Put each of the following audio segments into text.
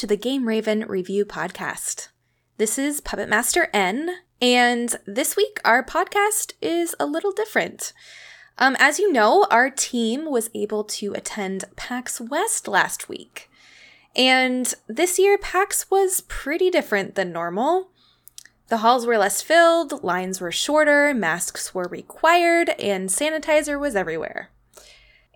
to the Game Raven Review Podcast. This is Puppet Master N, and this week our podcast is a little different. Um, as you know, our team was able to attend PAX West last week. And this year, PAX was pretty different than normal. The halls were less filled, lines were shorter, masks were required, and sanitizer was everywhere.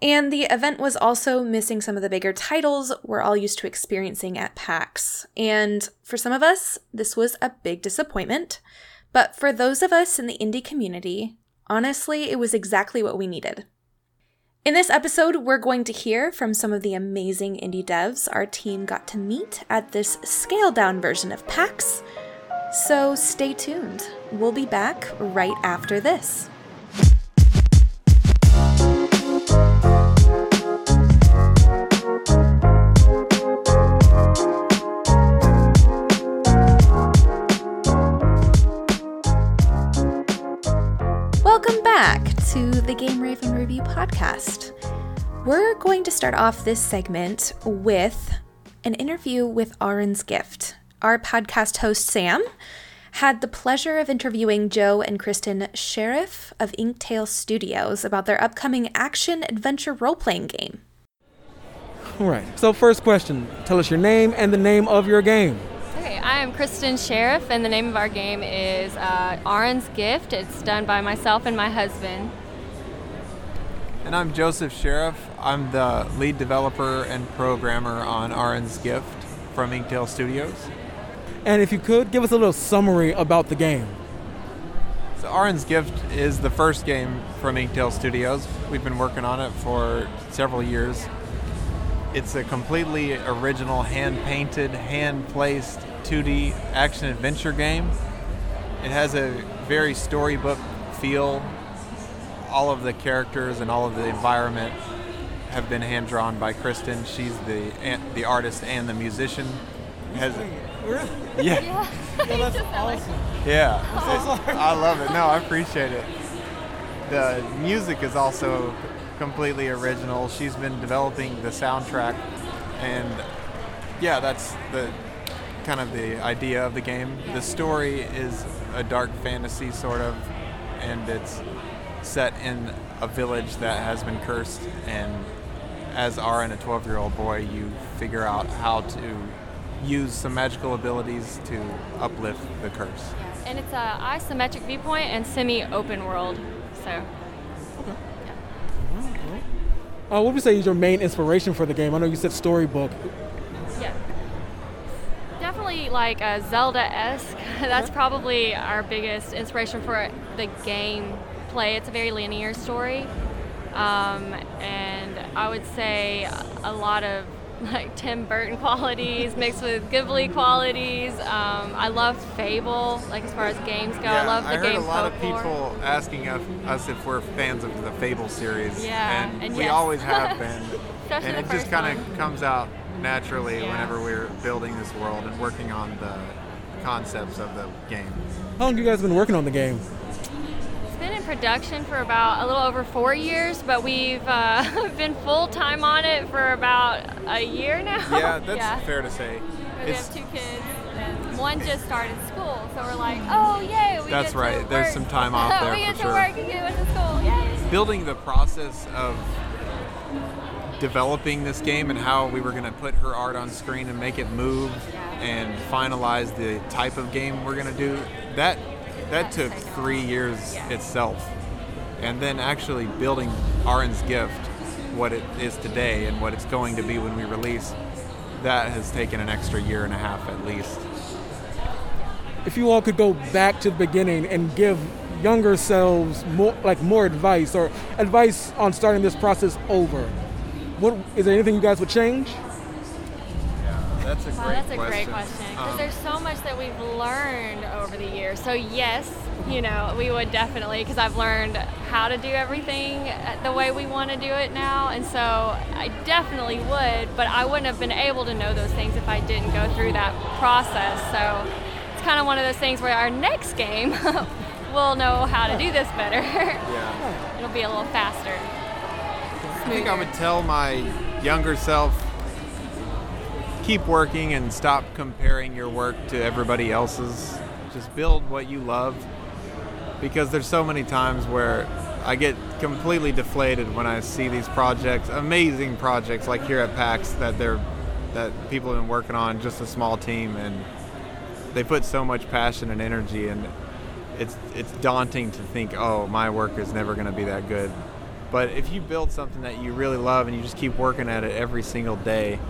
And the event was also missing some of the bigger titles we're all used to experiencing at PAX. And for some of us, this was a big disappointment. But for those of us in the indie community, honestly, it was exactly what we needed. In this episode, we're going to hear from some of the amazing indie devs our team got to meet at this scaled down version of PAX. So stay tuned. We'll be back right after this. Back to the Game Raven Review podcast. We're going to start off this segment with an interview with Aaron's Gift. Our podcast host, Sam, had the pleasure of interviewing Joe and Kristen Sheriff of Inktail Studios about their upcoming action adventure role playing game. All right. So, first question tell us your name and the name of your game. Okay, I am Kristen Sheriff, and the name of our game is uh, Aaron's Gift. It's done by myself and my husband. And I'm Joseph Sheriff. I'm the lead developer and programmer on Aaron's Gift from Inktail Studios. And if you could, give us a little summary about the game. So, Aaron's Gift is the first game from Inktail Studios. We've been working on it for several years. It's a completely original, hand painted, hand placed 2D action adventure game. It has a very storybook feel. All of the characters and all of the environment have been hand drawn by Kristen. She's the the artist and the musician. Has Really? yeah. Well, that's awesome. Yeah, It- I love it. No, I appreciate it. The music is also completely original. She's been developing the soundtrack, and yeah, that's the kind of the idea of the game. The story is a dark fantasy sort of, and it's set in a village that has been cursed. And as Aaron, a 12-year-old boy, you figure out how to use some magical abilities to uplift the curse. And it's a isometric viewpoint and semi-open world. So Uh, what would you say is your main inspiration for the game? I know you said storybook. Yeah, definitely like a Zelda-esque. That's probably our biggest inspiration for the game play. It's a very linear story, um, and I would say a lot of like Tim Burton qualities mixed with Ghibli qualities. Um, I love Fable, like as far as games go. I love the I heard game a lot folklore. of people asking us, us if we're fans of the Fable series. Yeah, and, and we yes. always have been. And the it just kind of comes out naturally Yeah. whenever we're building this world and working on the concepts of the game. How long have you guys been working on the game? It's been in production for about a little over four years, but we've uh, been full time on it for about a year now. Yeah, that's yeah. fair to say. We It's, have two kids, and one just started school, so we're like, oh yay, we That's get to right. There's some time off there we for get to sure. work and get to school, yay! building the process of developing this game and how we were going to put her art on screen and make it move and finalize the type of game we're going to do that that took three years itself. And then actually building Aaron's gift what it is today and what it's going to be when we release that has taken an extra year and a half at least. If you all could go back to the beginning and give younger selves more, like more advice or advice on starting this process over, what is there anything you guys would change? that's a Wow, great that's a question great question because Um, there's so much that we've learned over the years. So yes, you know, we would definitely because I've learned how to do everything the way we want to do it now, and so I definitely would. But I wouldn't have been able to know those things if I didn't go through that process. So it's kind of one of those things where our next game we'll know how to do this better. yeah It'll be a little faster. I think I would tell my younger self keep working and stop comparing your work to everybody else's. Just build what you love because there's so many times where I get completely deflated when I see these projects, amazing projects like here at PAX that they're that people have been working on, just a small team, and they put so much passion and energy, and it's it's daunting to think, oh, my work is never going to be that good. But if you build something that you really love and you just keep working at it every single day,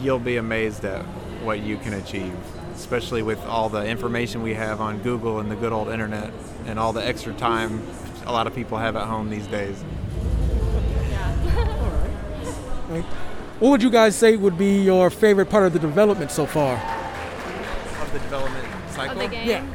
you'll be amazed at what you can achieve, especially with all the information we have on Google and the good old internet and all the extra time a lot of people have at home these days. Right. What would you guys say would be your favorite part of the development so far? Of the development cycle? Of the game? Yeah.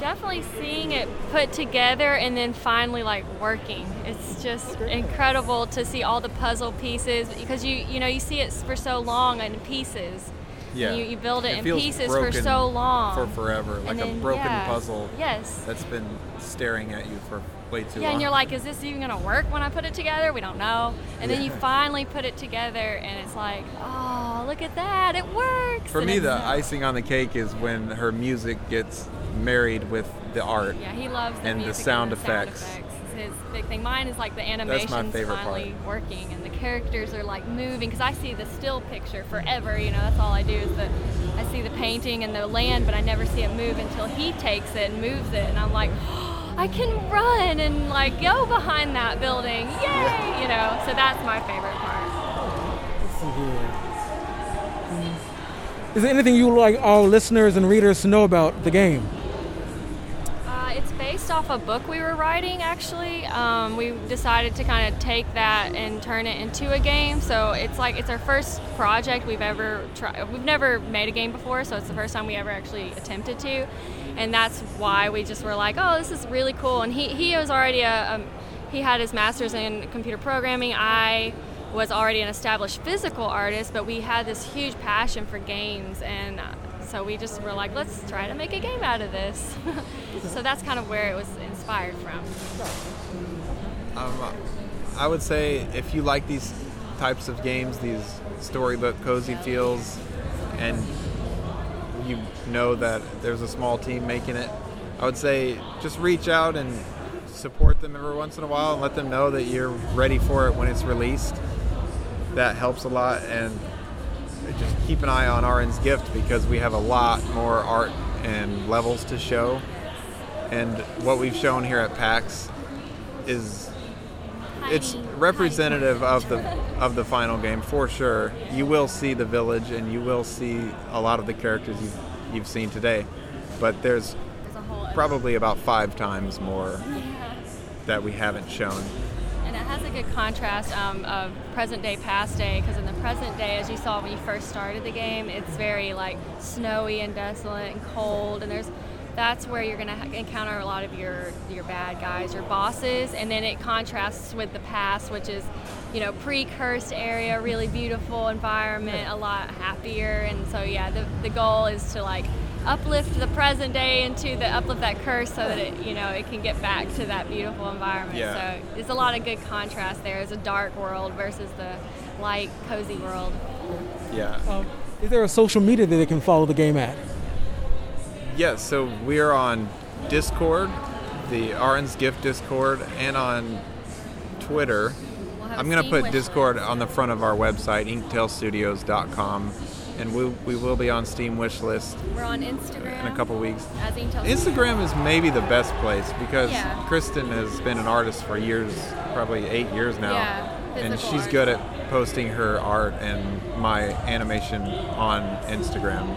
Definitely seeing it put together and then finally like working. It's just incredible to see all the puzzle pieces because you you know you see it for so long in pieces. Yeah. You, you build it, It in feels pieces for so long. For forever. Like And a broken yeah. puzzle Yes. that's been staring at you for way too Yeah, long. and you're like, is this even gonna work when I put it together? We don't know. And then you finally put it together, and it's like, oh, look at that, it works. For And me, the icing on the cake is when her music gets married with the art. Yeah, he loves the and the sound and the sound effects. effects. his big thing. Mine is like the my animation's favorite finally working and the characters are like moving because I see the still picture forever. You know, that's all I do is the I see the painting and the land, but I never see it move until he takes it and moves it, and I'm like. Oh, I can run and like go behind that building, yay! You know, so that's my favorite part. Is there anything you would like our listeners and readers to know about the game? Based off a book we were writing, actually. Um, we decided to kind of take that and turn it into a game. So it's like it's our first project we've ever tried. We've never made a game before, so it's the first time we ever actually attempted to. And that's why we just were like, oh, this is really cool. And he, he was already a, um, he had his master's in computer programming. I was already an established physical artist, but we had this huge passion for games and so we just were like, let's try to make a game out of this. so that's kind of where it was inspired from. Um, I would say if you like these types of games, these storybook cozy feels, and you know that there's a small team making it, I would say just reach out and support them every once in a while and let them know that you're ready for it when it's released. That helps a lot, and just keep an eye on Aaron's gift because we have a lot more art and levels to show. And what we've shown here at PAX is it's representative of the of the final game for sure. You will see the village and you will see a lot of the characters you've you've seen today, but there's There's a whole other- probably about five times more that we haven't shown. Has a good contrast um, of present day, past day, because in the present day, as you saw when you first started the game, it's very like snowy and desolate and cold, and there's that's where you're gonna ha- encounter a lot of your your bad guys, your bosses, and then it contrasts with the past, which is you know pre-cursed area, really beautiful environment, a lot happier, and so yeah, the the goal is to like uplift the present day into the uplift that curse so that it you know it can get back to that beautiful environment Yeah. so there's a lot of good contrast there it's a dark world versus the light cozy world Yeah. Um, is there a social media that they can follow the game at? Yes, so we're on Discord, the Aaron's Gift Discord, and on Twitter. We'll have a I'm going to put Discord on the front of our website, inktailstudios.com, and we, we will be on Steam wish list we're on instagram in a couple weeks. as Instagram is maybe the best place because Yeah. Kristen has been an artist for years, probably eight years now. Yeah, and she's good at posting her art and my animation on Instagram.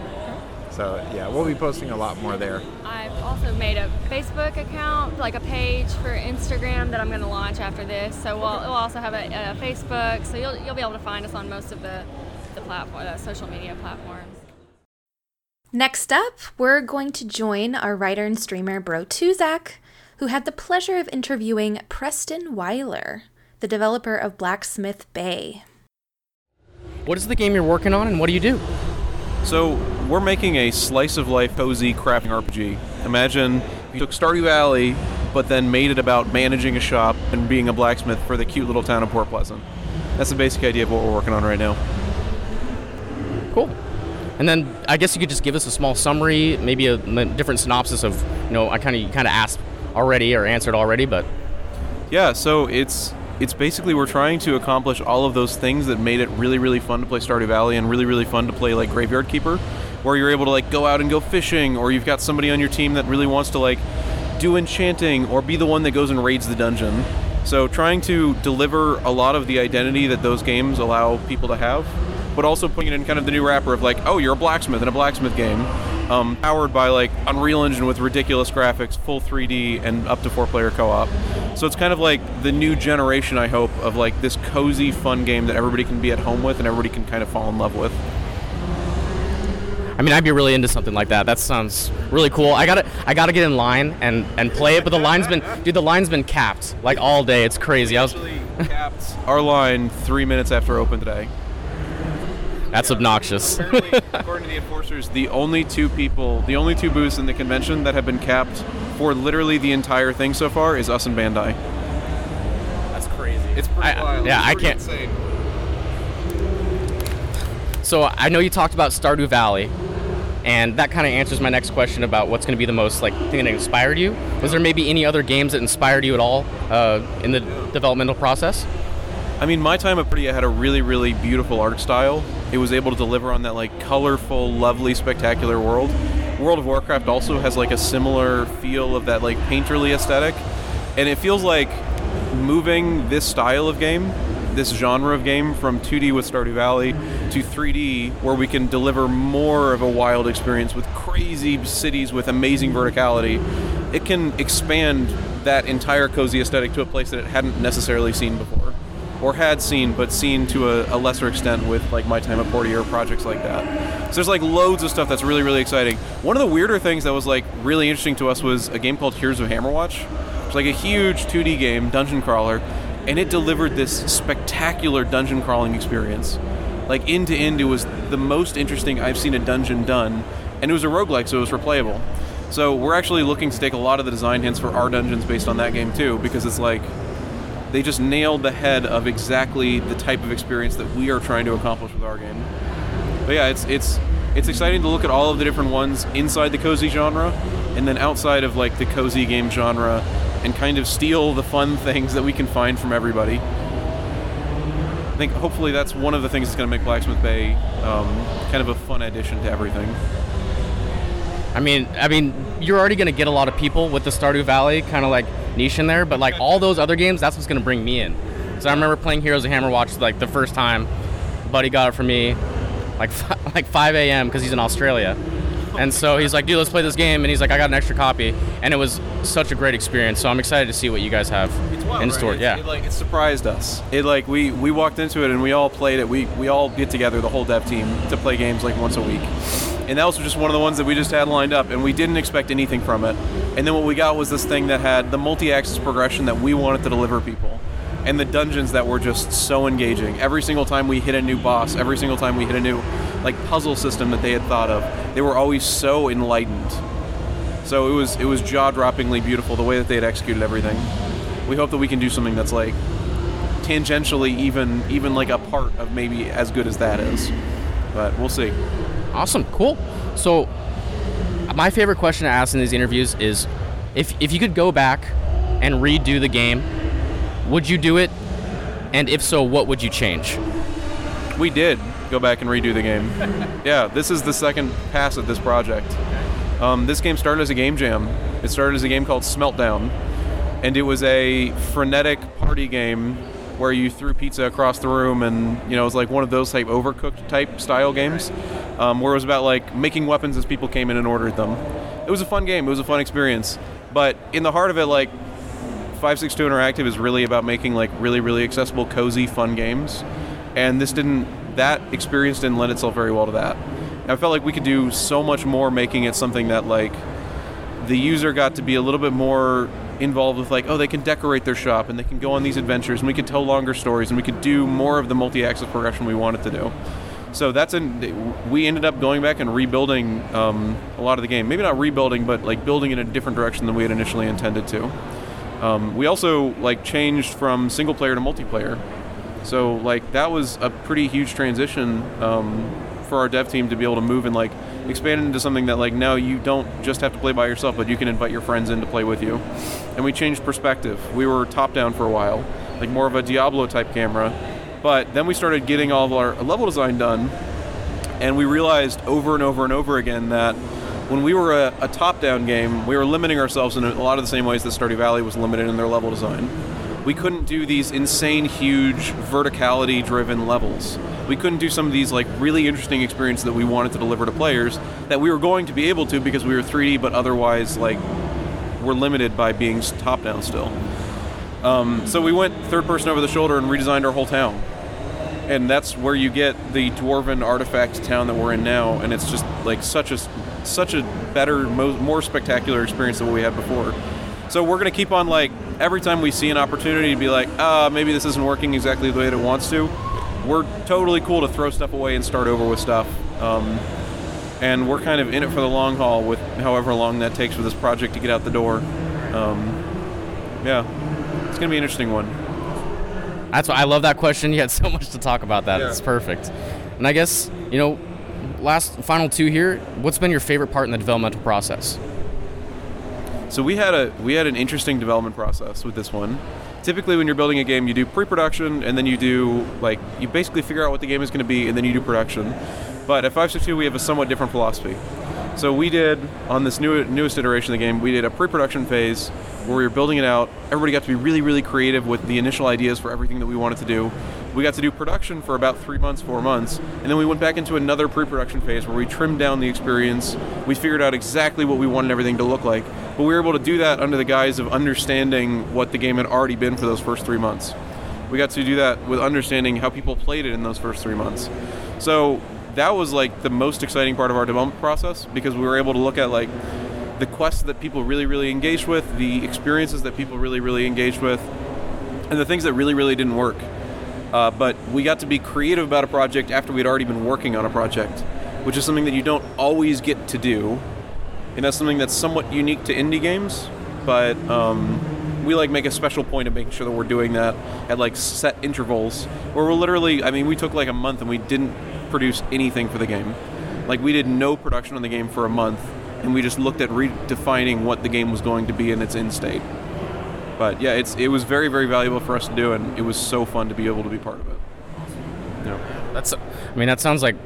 So, yeah, we'll be posting a lot more there. I've also made a Facebook account, like a page for Instagram that I'm going to launch after this. So we'll, we'll also have a, a Facebook, so you'll, you'll be able to find us on most of the the platform, the social media platforms. Next up, we're going to join our writer and streamer Bro Tuzak, who had the pleasure of interviewing Preston Weiler, the developer of Blacksmith Bay. What is the game you're working on, and what do you do? So we're making a slice of life cozy crafting RPG. Imagine you took Stardew Valley, but then made it about managing a shop and being a blacksmith for the cute little town of Port Pleasant. That's the basic idea of what we're working on right now. Cool. And then I guess you could just give us a small summary, maybe a different synopsis of, you know, I kind of kind of asked already or answered already, but Yeah, so it's it's basically we're trying to accomplish all of those things that made it really really fun to play Stardew Valley and really really fun to play like Graveyard Keeper, where you're able to like go out and go fishing, or you've got somebody on your team that really wants to like do enchanting or be the one that goes and raids the dungeon. So trying to deliver a lot of the identity that those games allow people to have, but also putting it in kind of the new wrapper of like, oh, you're a blacksmith in a blacksmith game, um, powered by like Unreal Engine with ridiculous graphics, full 3D, and up to four-player co-op. So it's kind of like the new generation, I hope, of like this cozy, fun game that everybody can be at home with and everybody can kind of fall in love with. I mean, I'd be really into something like that. That sounds really cool. I gotta, I gotta get in line and, and play it. But the line's been, dude, the line's been capped like all day. It's crazy. I was, capped our line three minutes after open today. That's obnoxious. Apparently, according to the enforcers, the only two people, the only two booths in the convention that have been capped for literally the entire thing so far is us and Bandai. that's crazy. It's pretty I- wild. yeah, It's I can't- insane. So I know you talked about Stardew Valley, and that kind of answers my next question about what's going to be the most like thing that inspired you. Was there maybe any other games that inspired you at all uh, in the developmental process? I mean, My Time at Portia had a really, really beautiful art style. It was able to deliver on that like colorful, lovely, spectacular world. World of Warcraft also has like a similar feel of that like painterly aesthetic, and it feels like moving this style of game, this genre of game, from 2D with Stardew Valley to 3D, where we can deliver more of a wild experience with crazy cities with amazing verticality. It can expand that entire cozy aesthetic to a place that it hadn't necessarily seen before or had seen but seen to a, a lesser extent with like My Time at Portia projects like that. So there's like loads of stuff that's really really exciting. One of the weirder things that was like really interesting to us was a game called Heroes of Hammerwatch. It's like a huge 2D game, dungeon crawler, and it delivered this spectacular dungeon crawling experience. Like end to end, it was the most interesting I've seen a dungeon done, and it was a roguelike, so it was replayable. So we're actually looking to take a lot of the design hints for our dungeons based on that game too, because it's like they just nailed the head of exactly the type of experience that we are trying to accomplish with our game. But yeah, it's it's it's exciting to look at all of the different ones inside the cozy genre, and then outside of like the cozy game genre, and kind of steal the fun things that we can find from everybody. I think hopefully that's one of the things that's going to make Blacksmith Bay um, kind of a fun addition to everything. I mean, I mean, you're already going to get a lot of people with the Stardew Valley kind of like niche in there, but like all those other games, that's what's going to bring me in. So I remember playing Heroes of Hammerwatch like the first time. Buddy got it for me, like fi- like 5 a.m. because he's in Australia, and so he's like, "Dude, let's play this game," and he's like, "I got an extra copy," and it was such a great experience. So I'm excited to see what you guys have in store. Yeah. it, like it surprised us. It like we we walked into it and we all played it. We we all get together, the whole dev team, to play games like once a week. And that was just one of the ones that we just had lined up, and we didn't expect anything from it. And then what we got was this thing that had the multi-axis progression that we wanted to deliver people, and the dungeons that were just so engaging. Every single time we hit a new boss, every single time we hit a new like puzzle system that they had thought of, they were always so enlightened. So it was it was jaw-droppingly beautiful the way that they had executed everything. We hope that we can do something that's like tangentially even even like a part of maybe as good as that is. But we'll see. Awesome, cool. So, my favorite question to ask in these interviews is, if if you could go back and redo the game, would you do it? And if so, what would you change? We did go back and redo the game. yeah, this is the second pass at this project. Um, this game started as a game jam. It started as a game called Smeltdown, and it was a frenetic party game where you threw pizza across the room, and you know it was like one of those type overcooked type style games, um, where it was about like making weapons as people came in and ordered them. It was a fun game. It was a fun experience. But in the heart of it, like 562 Interactive is really about making like really really accessible, cozy, fun games, and this didn't. That experience didn't lend itself very well to that. And I felt like we could do so much more, making it something that like the user got to be a little bit more involved with like oh they can decorate their shop and they can go on these adventures and we could tell longer stories and we could do more of the multi-axis progression we wanted to do. So that's an we ended up going back and rebuilding um, a lot of the game. Maybe not rebuilding but like building in a different direction than we had initially intended to. Um, we also like changed from single player to multiplayer. So like that was a pretty huge transition um, for our dev team to be able to move and like expand it into something that like now you don't just have to play by yourself, but you can invite your friends in to play with you. And we changed perspective. We were top down for a while, like more of a Diablo type camera. But then we started getting all of our level design done, and we realized over and over and over again that when we were a, a top-down game, we were limiting ourselves in a lot of the same ways that Stardew Valley was limited in their level design. We couldn't do these insane, huge, verticality-driven levels. We couldn't do some of these like really interesting experiences that we wanted to deliver to players that we were going to be able to because we were 3D, but otherwise like we're limited by being top-down still. Um, so we went third person over the shoulder and redesigned our whole town and that's where you get the dwarven artifact town that we're in now and it's just like such a such a better mo- more spectacular experience than what we had before so we're going to keep on like every time we see an opportunity to be like ah uh, maybe this isn't working exactly the way that it wants to we're totally cool to throw stuff away and start over with stuff um, and we're kind of in it for the long haul with however long that takes for this project to get out the door um, yeah it's going to be an interesting one that's why I love that question. You had so much to talk about that. Yeah. It's perfect. And I guess, you know, last final two here, what's been your favorite part in the developmental process? So we had a we had an interesting development process with this one. Typically when you're building a game, you do pre-production and then you do like you basically figure out what the game is going to be and then you do production. But at 562 we have a somewhat different philosophy. So we did on this new newest iteration of the game, we did a pre-production phase where we were building it out. Everybody got to be really, really creative with the initial ideas for everything that we wanted to do. We got to do production for about three months, four months, and then we went back into another pre-production phase where we trimmed down the experience. We figured out exactly what we wanted everything to look like, but we were able to do that under the guise of understanding what the game had already been for those first three months. We got to do that with understanding how people played it in those first three months. So that was like the most exciting part of our development process because we were able to look at like the quests that people really, really engaged with, the experiences that people really, really engaged with, and the things that really, really didn't work. Uh, but we got to be creative about a project after we'd already been working on a project, which is something that you don't always get to do. And that's something that's somewhat unique to indie games, but um, we like make a special point of making sure that we're doing that at like set intervals where we're literally, I mean, we took like a month and we didn't produce anything for the game. Like we did no production on the game for a month and we just looked at redefining what the game was going to be in its end state. But yeah, it's it was very very valuable for us to do, and it was so fun to be able to be part of it. Yeah. That's, I mean, that sounds like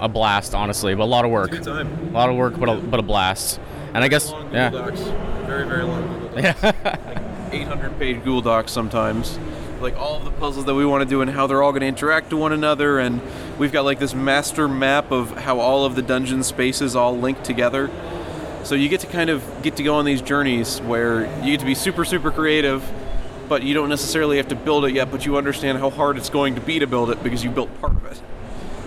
a blast, honestly, but a lot of work. Good time. A lot of work, but a, but a blast. And I guess, yeah. Very very long Google Docs. Yeah. 800 page Google Docs sometimes. Like all of the puzzles that we want to do and how they're all going to interact to one another, and we've got like this master map of how all of the dungeon spaces all link together. So you get to kind of get to go on these journeys where you get to be super super creative, but you don't necessarily have to build it yet, but you understand how hard it's going to be to build it because you built part of it.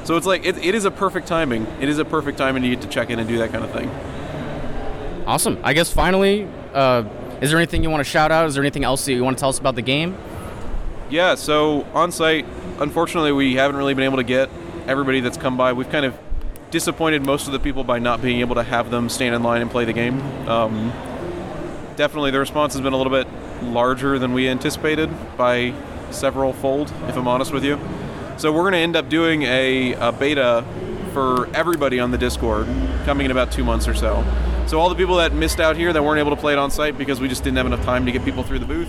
So it's like it, it is a perfect timing. It is a perfect timing to get to check in and do that kind of thing. Awesome. I guess finally, uh, is there anything you want to shout out? Is there anything else that you want to tell us about the game? Yeah, so on site, unfortunately, we haven't really been able to get everybody that's come by. We've kind of disappointed most of the people by not being able to have them stand in line and play the game. Um, definitely, the response has been a little bit larger than we anticipated by several fold, if I'm honest with you. So we're going to end up doing a, a beta for everybody on the Discord coming in about two months or so. So all the people that missed out here that weren't able to play it on site because we just didn't have enough time to get people through the booth,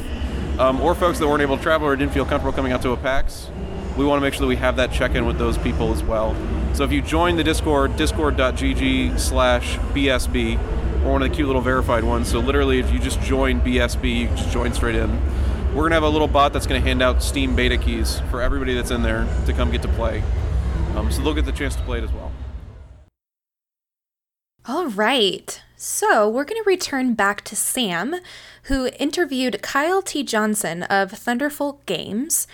um, or folks that weren't able to travel or didn't feel comfortable coming out to a PAX, we want to make sure that we have that check-in with those people as well. So if you join the Discord, discord.gg slash BSB, or one of the cute little verified ones, so literally if you just join BSB, you just join straight in. We're to have a little bot that's to hand out Steam beta keys for everybody that's in there to come get to play. Um, so they'll get the chance to play it as well. All right. So we're going to return back to Sam, who interviewed Kyle T. Johnson of Thunderful Games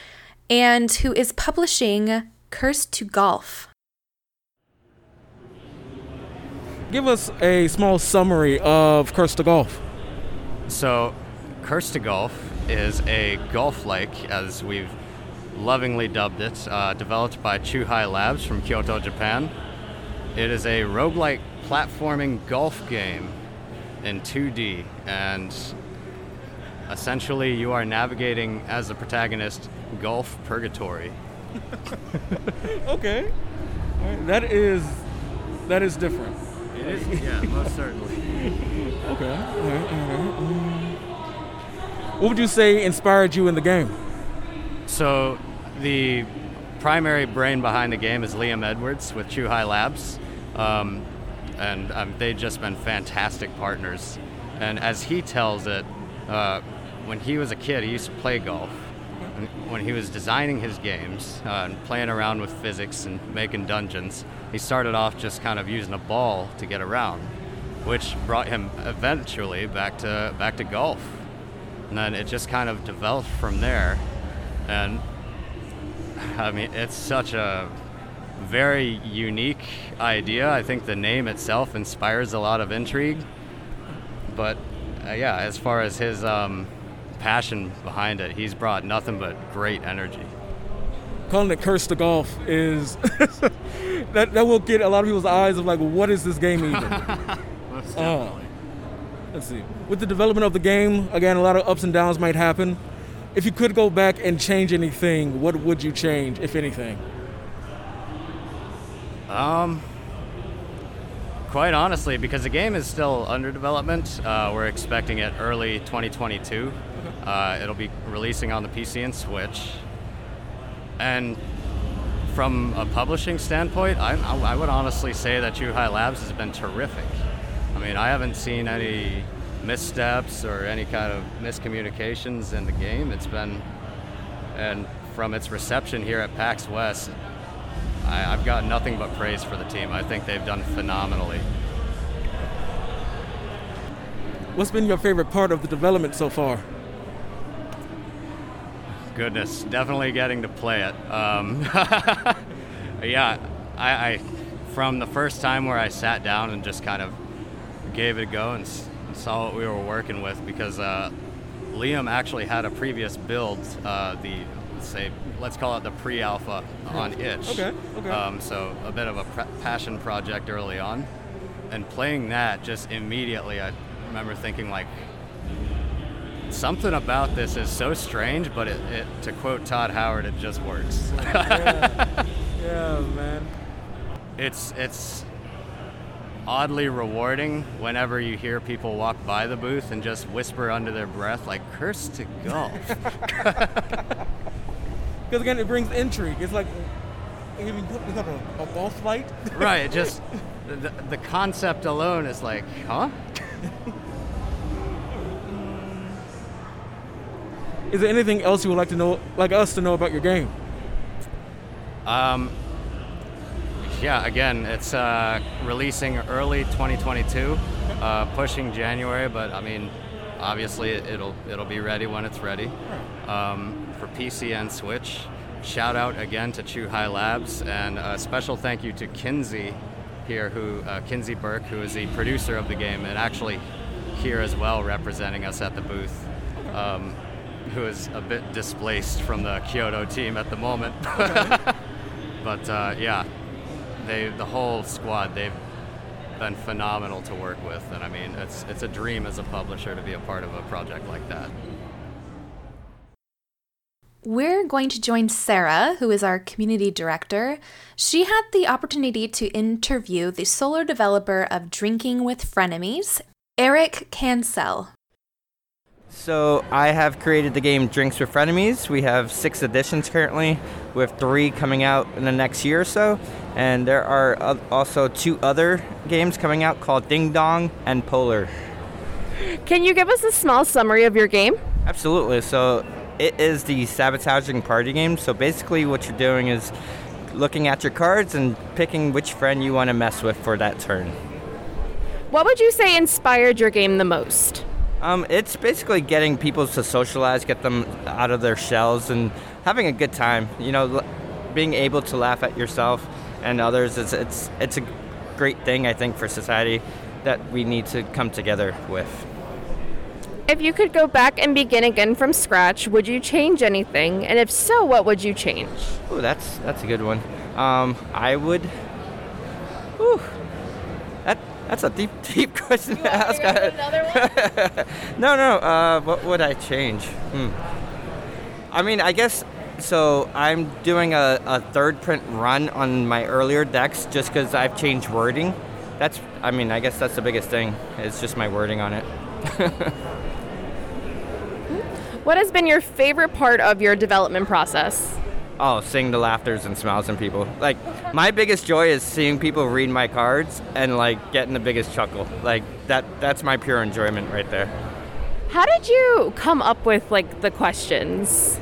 and who is publishing Cursed to Golf. Give us a small summary of Cursed to Golf. So, Curse to Golf is a golf like, as we've lovingly dubbed it, uh, developed by Chuhai Labs from Kyoto, Japan. It is a roguelike platforming golf game in 2D, and essentially you are navigating as the protagonist golf purgatory. Okay. That is that is different. It is, yeah, most certainly. Okay. All right, all right. Um, What would you say inspired you in the game? So, the primary brain behind the game is Liam Edwards with Chuhai Labs, um, and um, they've just been fantastic partners. And as he tells it, uh, when he was a kid, he used to play golf. When he was designing his games uh, and playing around with physics and making dungeons, he started off just kind of using a ball to get around, which brought him eventually back to back to golf. And then it just kind of developed from there. And I mean, it's such a very unique idea. I think the name itself inspires a lot of intrigue. But uh, yeah, as far as his um, passion behind it, he's brought nothing but great energy. Calling it curse to golf is that that will get a lot of people's eyes of like, what is this game even? Most Oh. Let's see. With the development of the game, again, a lot of ups and downs might happen. If you could go back and change anything, what would you change, if anything? Um, quite honestly, because the game is still under development, uh, we're expecting it early 2022. Uh, it'll be releasing on the PC and Switch. And from a publishing standpoint, I, I would honestly say that Chuhai Labs has been terrific. I mean, I haven't seen any missteps or any kind of miscommunications in the game. It's been, and from its reception here at PAX West, I, I've got nothing but praise for the team. I think they've done phenomenally. What's been your favorite part of the development so far? Goodness, definitely getting to play it. Um, yeah, I, I from the first time where I sat down and just kind of gave it a go and s- saw what we were working with because uh, Liam actually had a previous build, uh, the say let's call it the pre-alpha on itch. Okay, okay. Um, so a bit of a pre- passion project early on, and playing that just immediately, I remember thinking like something about this is so strange, but it, it to quote Todd Howard, it just works. Yeah, man. it's it's oddly rewarding whenever you hear people walk by the booth and just whisper under their breath like curse to golf. Because again, it brings intrigue. It's like, you mean, we got a, a golf fight? right, it just the, the concept alone is like, huh? Is there anything else you would like to know, like us to know about your game? Um, yeah, again, it's uh, releasing early 2022, uh, pushing January, but I mean, obviously it'll it'll be ready when it's ready um, for PC and Switch. Shout out again to Chuhai Labs and a special thank you to Kinsey here, who uh, Kinsey Burke, who is the producer of the game and actually here as well, representing us at the booth. Um, who is a bit displaced from the Kyoto team at the moment. but uh, yeah, they the whole squad they've been phenomenal to work with, and I mean it's it's a dream as a publisher to be a part of a project like that. We're going to join Sarah, who is our community director. She had the opportunity to interview the solo developer of Drinking with Frenemies, Eric Cancel. So I have created the game Drinks with Frenemies. We have six editions currently, with three coming out in the next year or so. And there are also two other games coming out called Ding Dong and Polar. Can you give us a small summary of your game? Absolutely. So it is the sabotaging party game. So basically, what you're doing is looking at your cards and picking which friend you want to mess with for that turn. What would you say inspired your game the most? Um, it's basically getting people to socialize, get them out of their shells, and having a good time. You know, l- being able to laugh at yourself and others. It's it's it's a great thing I think for society that we need to come together with. If you could go back and begin again from scratch, would you change anything? And if so, what would you change? Oh, that's that's a good one. Um, I would. Whew, that's a deep deep question to ask. no, no. Uh, what would I change? Hmm. I mean, I guess So I'm doing a, a third print run on my earlier decks just because I've changed wording. That's, I mean, I guess that's the biggest thing. It's just my wording on it. What has been your favorite part of your development process? Oh, seeing the laughters and smiles in people. Like, my biggest joy is seeing people read my cards and like getting the biggest chuckle. Like that. That's my pure enjoyment right there. How did you come up with like the questions?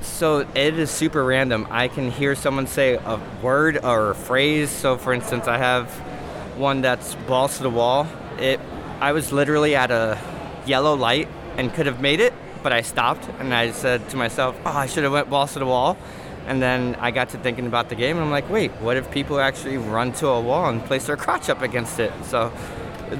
So it is super random. I can hear someone say a word or a phrase. So, for instance, I have one that's balls to the wall. It. I was literally at a yellow light and could have made it, but I stopped and I said to myself, "Oh, I should have went balls to the wall." And then I got to thinking about the game, and I'm like, "Wait, what if people actually run to a wall and place their crotch up against it?" So,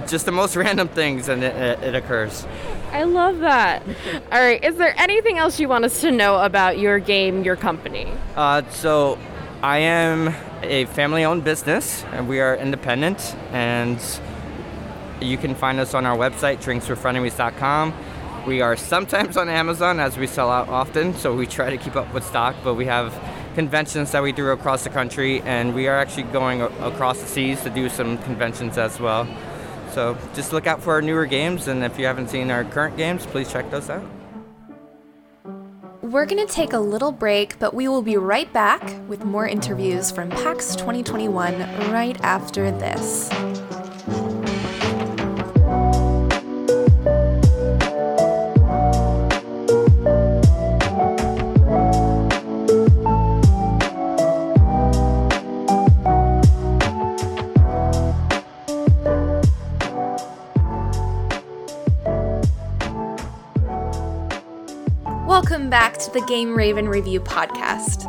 just the most random things, and it, it, it occurs. I love that. All right, is there anything else you want us to know about your game, your company? Uh, so, I am a family-owned business, and we are independent. And you can find us on our website, drinksforfrenemies.com. We are sometimes on Amazon as we sell out often, so we try to keep up with stock. But we have conventions that we do across the country, and we are actually going across the seas to do some conventions as well. So just look out for our newer games, and if you haven't seen our current games, please check those out. We're going to take a little break, but we will be right back with more interviews from PAX 2021 right after this. Back to the Game Raven Review podcast.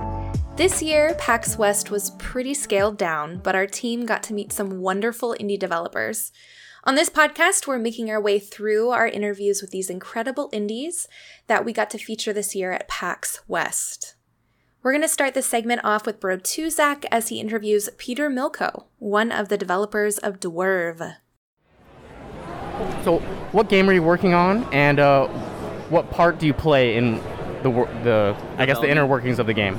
This year, PAX West was pretty scaled down, but our team got to meet some wonderful indie developers. On this podcast, we're making our way through our interviews with these incredible indies that we got to feature this year at PAX West. We're going to start this segment off with Bro Tuzak as he interviews Peter Milko, one of the developers of Dwerve. So, what game are you working on, and uh, what part do you play in the the I guess the inner workings of the game?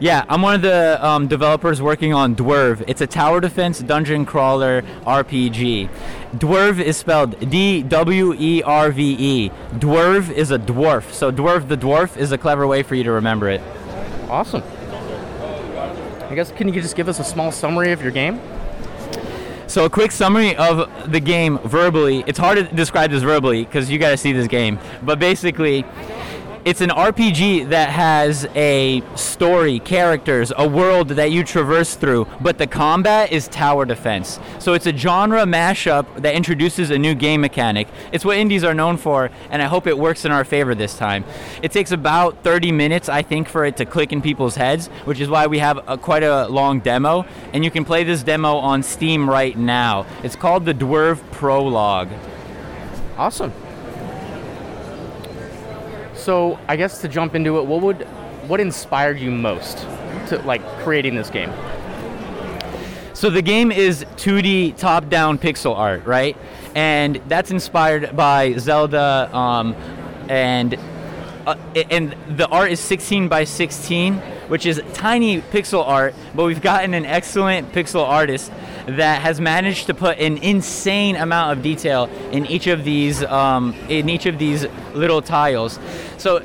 Yeah, I'm one of the um, developers working on Dwerve. It's a tower defense dungeon crawler RPG. Dwerve is spelled D W E R V E. Dwerve is a dwarf. So Dwerve the dwarf is a clever way for you to remember it. Awesome. I guess can you just give us a small summary of your game? So a quick summary of the game verbally. It's hard to describe this verbally because you got to see this game. But basically, it's an RPG that has a story, characters, a world that you traverse through, but the combat is tower defense. So it's a genre mashup that introduces a new game mechanic. It's what indies are known for, and I hope it works in our favor this time. It takes about 30 minutes, I think, for it to click in people's heads, which is why we have a, quite a long demo, and you can play this demo on Steam right now. It's called the Dwerve Prologue. Awesome. So I guess to jump into it, what would what inspired you most to like creating this game? So the game is 2D top-down pixel art, right? And that's inspired by Zelda, um, and uh, and the art is 16 by 16, which is tiny pixel art. But we've gotten an excellent pixel artist that has managed to put an insane amount of detail in each of these um, in each of these little tiles. So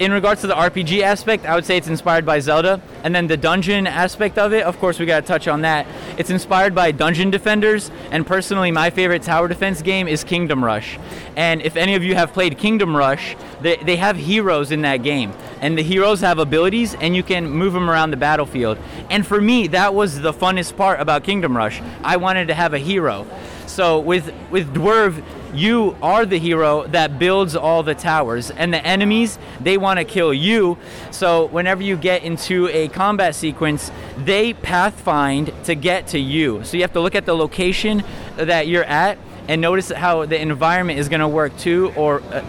in regards to the RPG aspect, I would say it's inspired by Zelda. And then the dungeon aspect of it, of course, we got to touch on that. It's inspired by Dungeon Defenders. And personally, my favorite tower defense game is Kingdom Rush. And if any of you have played Kingdom Rush, they, they have heroes in that game. And the heroes have abilities, and you can move them around the battlefield. And for me, that was the funnest part about Kingdom Rush. I wanted to have a hero. So with, with Dwerve, you are the hero that builds all the towers and the enemies they want to kill you. So whenever you get into a combat sequence they pathfind to get to you. So you have to look at the location that you're at and notice how the environment is going to work too or uh,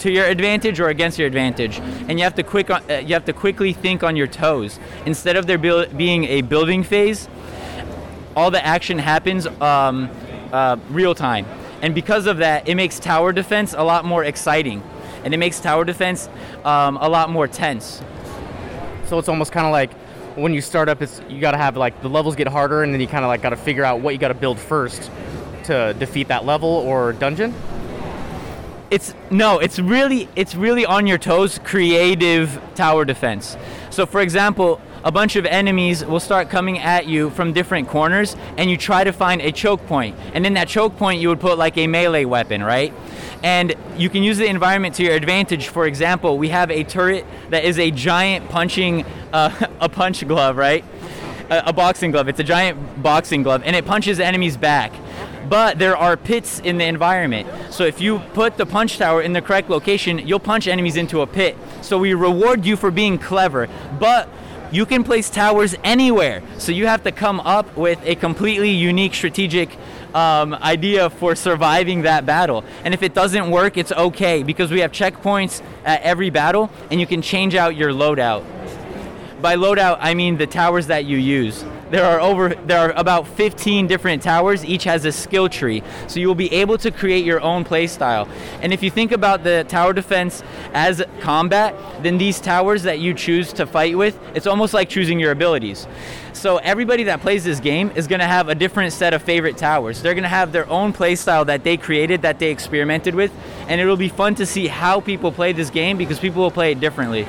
to your advantage or against your advantage. And you have to quick uh, you have to quickly think on your toes. Instead of there being a building phase all the action happens um, uh, real time and because of that, it makes tower defense a lot more exciting, and it makes tower defense um, a lot more tense. So it's almost kind of like when you start up, it's you got to have like the levels get harder, and then you kind of like got to figure out what you got to build first to defeat that level or dungeon. It's no, it's really it's really on your toes creative tower defense. So for example, a bunch of enemies will start coming at you from different corners and you try to find a choke point. And in that choke point you would put like a melee weapon, right? And you can use the environment to your advantage. For example, we have a turret that is a giant punching uh, a punch glove, right? A, a boxing glove. It's a giant boxing glove and it punches enemies back but there are pits in the environment. So if you put the punch tower in the correct location, you'll punch enemies into a pit. So we reward you for being clever, but you can place towers anywhere. So you have to come up with a completely unique strategic um, idea for surviving that battle. And if it doesn't work, it's okay because we have checkpoints at every battle and you can change out your loadout. By loadout, I mean the towers that you use. There are over there are about 15 different towers. Each has a skill tree, so you will be able to create your own playstyle. And if you think about the tower defense as combat, then these towers that you choose to fight with, it's almost like choosing your abilities. So everybody that plays this game is going to have a different set of favorite towers. They're going to have their own playstyle that they created, that they experimented with, and it'll be fun to see how people play this game because people will play it differently.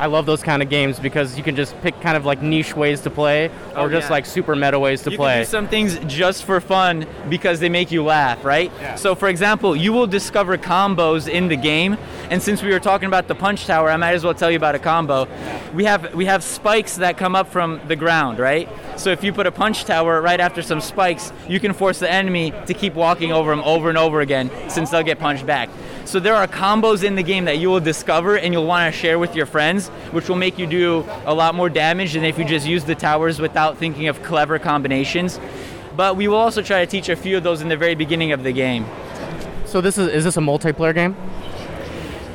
I love those kind of games because you can just pick kind of like niche ways to play or Oh, just yeah. like super meta ways to you play. some things just for fun because they make you laugh, right? So, for example, you will discover combos in the game, and since we were talking about the punch tower, I might as well tell you about a combo. We have we have spikes that come up from the ground, right? So if you put a punch tower right after some spikes, you can force the enemy to keep walking over them over and over again, since they'll get punched back. So there are combos in the game that you will discover and you'll want to share with your friends, which will make you do a lot more damage than if you just use the towers without thinking of clever combinations. But we will also try to teach a few of those in the very beginning of the game. so this is is this a multiplayer game?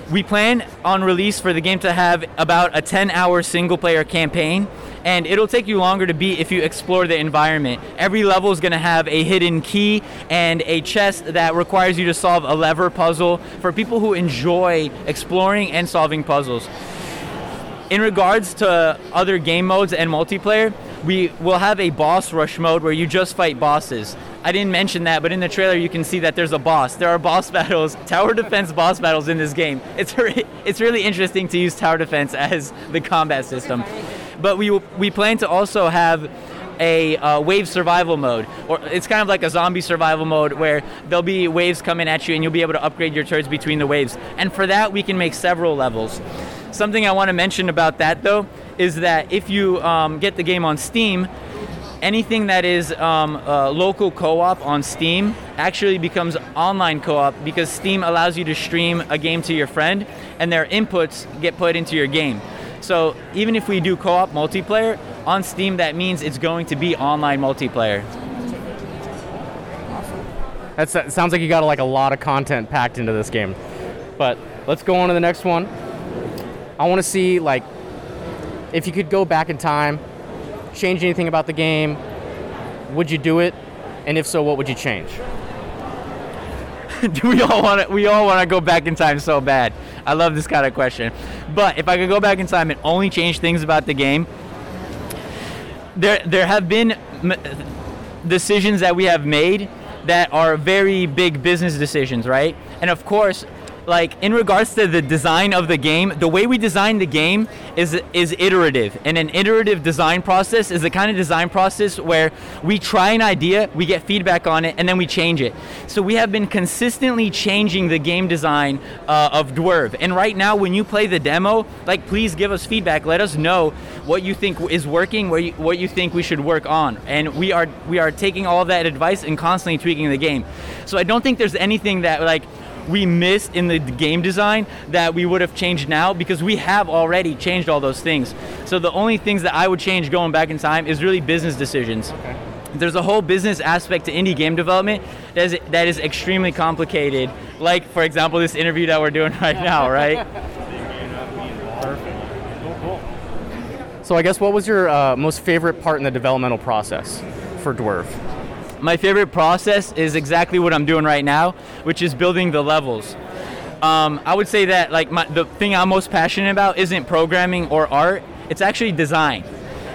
We plan on release for the game to have about a 10 hour single player campaign, and it'll take you longer to beat if you explore the environment. Every level is going to have a hidden key and a chest that requires you to solve a lever puzzle for people who enjoy exploring and solving puzzles. In regards to other game modes and multiplayer, we will have a boss rush mode where you just fight bosses. I didn't mention that, but in the trailer you can see that there's a boss. There are boss battles, tower defense boss battles in this game. It's re- it's really interesting to use tower defense as the combat system. But we we plan to also have a uh, wave survival mode, or it's kind of like a zombie survival mode where there'll be waves coming at you and you'll be able to upgrade your turrets between the waves. And for that, we can make several levels. Something I want to mention about that though is that if you um, get the game on Steam, anything that is um, uh, local co-op on Steam actually becomes online co-op because Steam allows you to stream a game to your friend, and their inputs get put into your game. So even if we do co-op multiplayer on Steam, that means it's going to be online multiplayer. That's, that sounds like you got like a lot of content packed into this game. But let's go on to the next one. I want to see like if you could go back in time, change anything about the game, would you do it? And if so, what would you change? do we all want to we all want to go back in time so bad i love this kind of question. But if i could go back in time and only change things about the game there there have been decisions that we have made that are very big business decisions right? And of course like in regards to the design of the game the way we design the game is is iterative. And an iterative design process is the kind of design process where we try an idea we get feedback on it and then we change it. So we have been consistently changing the game design uh, of Dwarf and right now when you play the demo like please give us feedback. Let us know what you think is working what you, what you think we should work on. And we are we are taking all that advice and constantly tweaking the game. So i don't think there's anything that like we missed in the game design that we would have changed now because we have already changed all those things. So the only things that I would change going back in time is really business decisions. There's a whole business aspect to indie game development that is, that is extremely complicated. Like, for example, this interview that we're doing right now, right? So I guess what was your uh, most favorite part in the developmental process for Dwarf? My favorite process is exactly what I'm doing right now, which is building the levels. Um, I would say that like my, the thing I'm most passionate about isn't programming or art. It's actually design.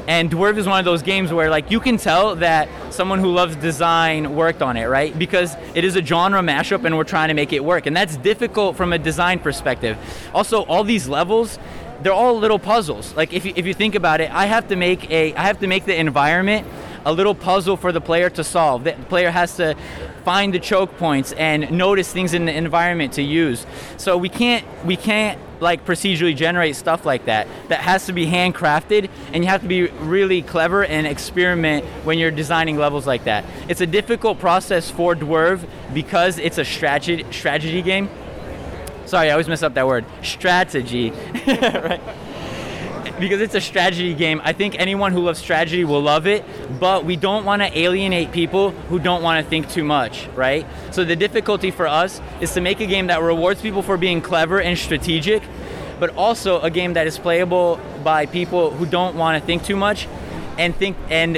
And Dwarf is one of those games where like you can tell that someone who loves design worked on it, right? Because it is a genre mashup and we're trying to make it work. And that's difficult from a design perspective. Also, all these levels, they're all little puzzles. Like if you, if you think about it, I have to make a I have to make the environment a little puzzle for the player to solve. The player has to find the choke points and notice things in the environment to use. So we can't we can't like procedurally generate stuff like that. That has to be handcrafted and you have to be really clever and experiment when you're designing levels like that. It's a difficult process for Dwarf because it's a strategy strategy game. Sorry, I always mess up that word. Strategy. right? Because it's a strategy game. I think anyone who loves strategy will love it, but we don't want to alienate people who don't want to think too much, right? So the difficulty for us is to make a game that rewards people for being clever and strategic, but also a game that is playable by people who don't want to think too much and think and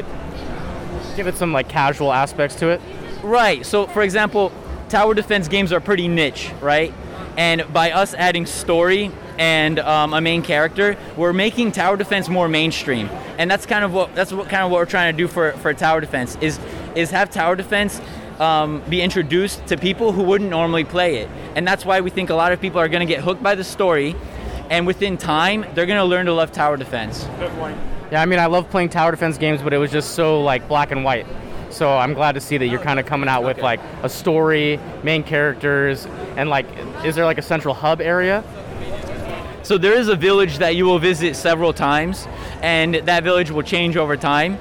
give it some like casual aspects to it. Right. So for example, tower defense games are pretty niche, right? And by us adding story and um, a main character, we're making tower defense more mainstream, and that's kind of what that's what kind of what we're trying to do for for tower defense is is have tower defense. Um, be introduced to people who wouldn't normally play it, and that's why we think a lot of people are going to get hooked by the story, and within time they're going to learn to love tower defense. Yeah, I mean, I love playing tower defense games, but it was just so like black and white. So I'm glad to see that you're kind of coming out with like a story, main characters, and like, is there like a central hub area? So there is a village that you will visit several times, and that village will change over time.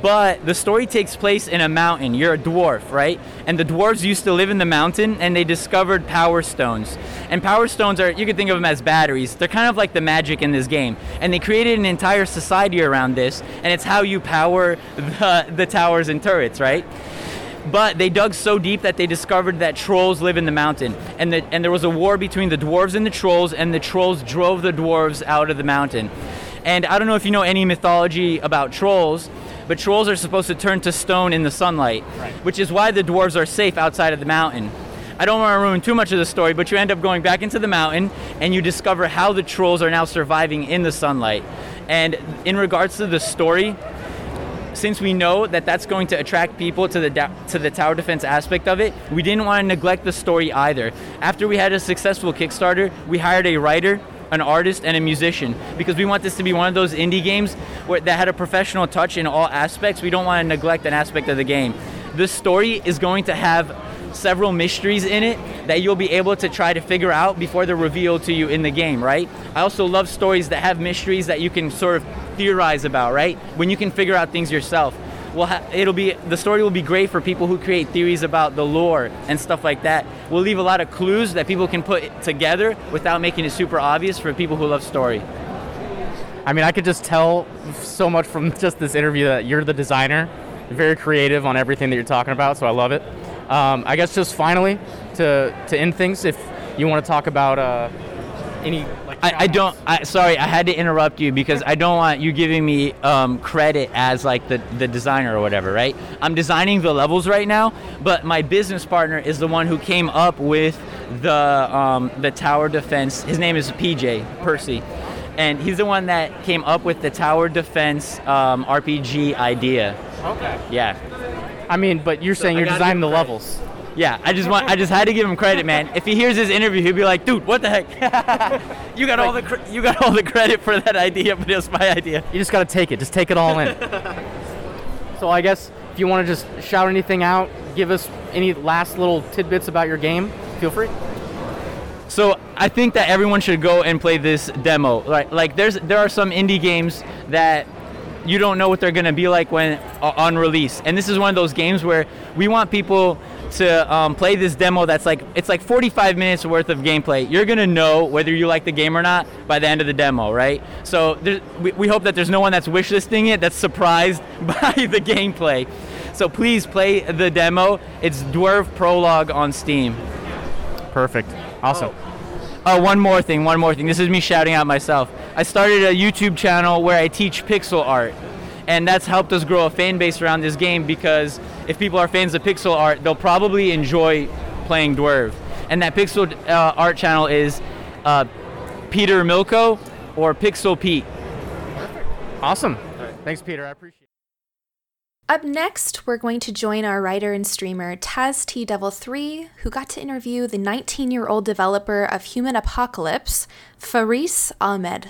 But the story takes place in a mountain. You're a dwarf, right? And the dwarves used to live in the mountain and they discovered power stones. And power stones are, you could think of them as batteries. They're kind of like the magic in this game. And they created an entire society around this, and it's how you power the, the towers and turrets, right? But they dug so deep that they discovered that trolls live in the mountain. And, the, and there was a war between the dwarves and the trolls, and the trolls drove the dwarves out of the mountain. And I don't know if you know any mythology about trolls, but trolls are supposed to turn to stone in the sunlight, Right. which is why the dwarves are safe outside of the mountain. I don't want to ruin too much of the story, but you end up going back into the mountain and you discover how the trolls are now surviving in the sunlight. And in regards to the story, since we know that that's going to attract people to the da- to the tower defense aspect of it, we didn't want to neglect the story either. After we had a successful Kickstarter, we hired a writer, an artist, and a musician because we want this to be one of those indie games where that had a professional touch in all aspects. We don't want to neglect an aspect of the game. The story is going to have several mysteries in it that you'll be able to try to figure out before they're revealed to you in the game, right? I also love stories that have mysteries that you can sort of theorize about, right? When you can figure out things yourself. Well, it'll be the story will be great for people who create theories about the lore and stuff like that. We'll leave a lot of clues that people can put together without making it super obvious for people who love story. I mean, I could just tell so much from just this interview that you're the designer, very creative on everything that you're talking about, so I love it. Um, I guess just finally to to end things, if you want to talk about uh, any like I, I don't. I, sorry, I had to interrupt you because I don't want you giving me um, credit as like the, the designer or whatever, right? I'm designing the levels right now, but my business partner is the one who came up with the um, the tower defense. His name is PJ Percy, and he's the one that came up with the tower defense um, RPG idea. Okay. Yeah. I mean, but you're saying I you're designing the credit. levels. Yeah, I just want I just had to give him credit, man. If he hears this interview, he'll be like, "Dude, what the heck? you got all the cre- you got all the credit for that idea, but it was my idea." You just got to take it. Just take it all in. so I guess if you want to just shout anything out, give us any last little tidbits about your game, feel free. So I think that everyone should go and play this demo. Like like there's there are some indie games that you don't know what they're gonna be like when uh, on release, and this is one of those games where we want people to um, play this demo. That's like it's like 45 minutes worth of gameplay. You're gonna know whether you like the game or not by the end of the demo, right? So we, we hope that there's no one that's wishlisting it that's surprised by the gameplay. So please play the demo. It's Dwarf Prologue on Steam. Perfect. Awesome. Oh, one more thing, one more thing. This is me shouting out myself. I started a YouTube channel where I teach pixel art. And that's helped us grow a fan base around this game because if people are fans of pixel art, they'll probably enjoy playing Dwarf. And that pixel uh, art channel is uh, Peter Milko or Pixel Pete. Awesome. Thanks, Peter. I appreciate it. Up next, we're going to join our writer and streamer Taz T Devil 3, who got to interview the 19 year old developer of Human Apocalypse, Faris Ahmed.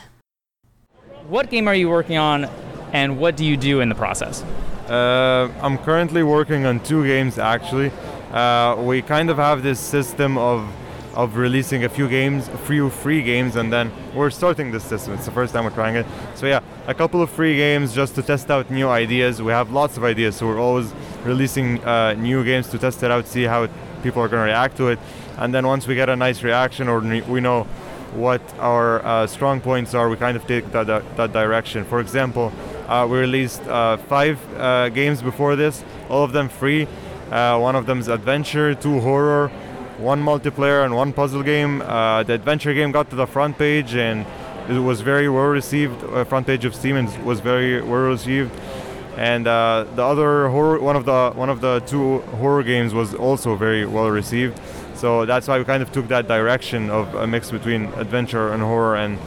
What game are you working on, and what do you do in the process? Uh, I'm currently working on two games actually. Uh, we kind of have this system of of releasing a few games, a few free games, and then we're starting this system. It's the first time we're trying it. So yeah, a couple of free games just to test out new ideas. We have lots of ideas, so we're always releasing uh, new games to test it out, see how people are going to react to it, and then once we get a nice reaction or we know what our uh, strong points are, we kind of take that, that, that direction. For example, uh, we released uh, five uh, games before this, all of them free. Uh, one of them is adventure, two horror, one multiplayer, and one puzzle game. Uh, the adventure game got to the front page and it was very well received. Front page of Steam and was very well received. And the other horror, one of the one of the two horror games was also very well received. So that's why we kind of took that direction of a mix between adventure and horror, and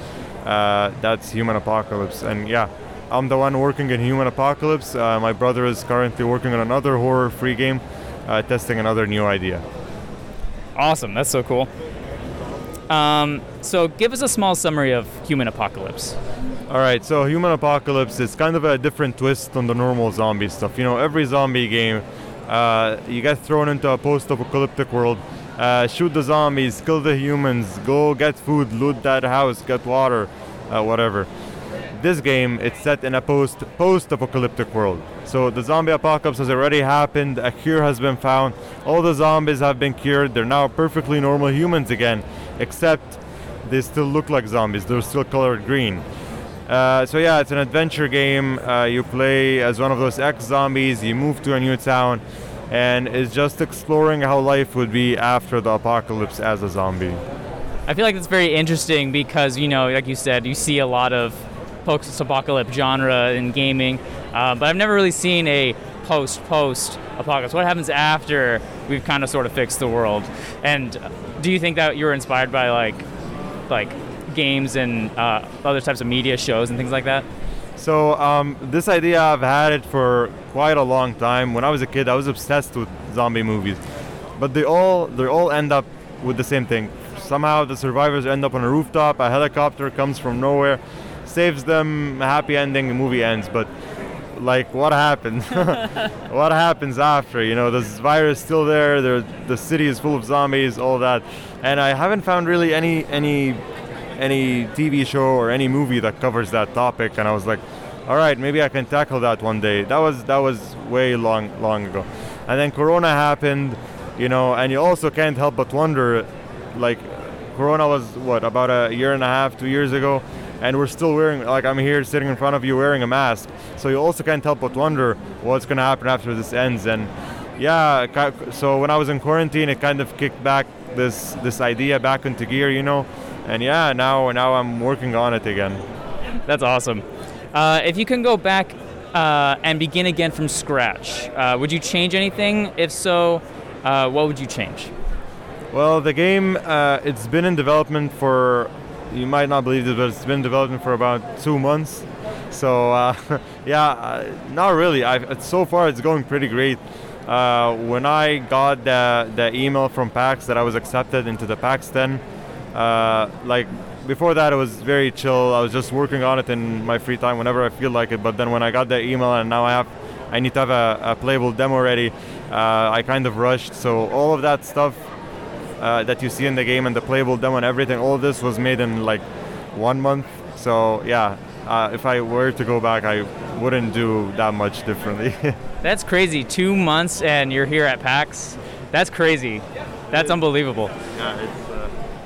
uh, that's Human Apocalypse. And yeah, I'm the one working in Human Apocalypse. Uh, my brother is currently working on another horror free game, uh, testing another new idea. Awesome, that's so cool. Um, so, give us a small summary of Human Apocalypse. All right, so Human Apocalypse is kind of a different twist on the normal zombie stuff. You know, every zombie game, uh, you get thrown into a post-apocalyptic world. Uh, shoot the zombies, kill the humans, go get food, loot that house, get water, uh, whatever. This game, it's set in a post post-apocalyptic world. So the zombie apocalypse has already happened. A cure has been found. All the zombies have been cured. They're now perfectly normal humans again, except they still look like zombies. They're still colored green. Uh, so yeah, it's an adventure game. Uh, you play as one of those ex-zombies. You move to a new town, and is just exploring how life would be after the apocalypse as a zombie. I feel like it's very interesting because, you know, like you said, you see a lot of post-apocalypse genre in gaming, uh, but I've never really seen a post-post apocalypse. What happens after we've kind of sort of fixed the world? And do you think that you were inspired by like, like games and uh, other types of media shows and things like that? So um, this idea I've had it for quite a long time. When I was a kid, I was obsessed with zombie movies, but they all they all end up with the same thing. Somehow the survivors end up on a rooftop. A helicopter comes from nowhere, saves them. A happy ending. The movie ends. But like, what happens? what happens after? You know, this virus still there. There, the city is full of zombies. All that, and I haven't found really any any any TV show or any movie that covers that topic. And I was like, all right, maybe I can tackle that one day. That was that was way long long ago, and then Corona happened, you know, and you also can't help but wonder, like, Corona was what about a year and a half, two years ago, and we're still wearing like I'm here sitting in front of you wearing a mask. So you also can't help but wonder what's gonna happen after this ends. And yeah, so when I was in quarantine, it kind of kicked back this this idea back into gear, you know. And yeah, now now I'm working on it again. That's awesome. Uh, if you can go back uh, and begin again from scratch, uh, would you change anything? If so, uh, what would you change? Well, the game uh, it's been in development for you might not believe this, but it's been in development for about two months. So uh, yeah, uh, not really. i it's, so far, it's going pretty great. Uh, when I got the the email from PAX that I was accepted into the PAX 10, uh, like before that it was very chill. I was just working on it in my free time whenever I feel like it. But then when I got that email and now I have, I need to have a, a playable demo ready. Uh, I kind of rushed. So all of that stuff uh, that you see in the game and the playable demo and everything, all of this was made in like one month. So yeah, uh, if I were to go back, I wouldn't do that much differently. That's crazy. Two months and you're here at PAX. That's crazy. That's unbelievable. Yeah,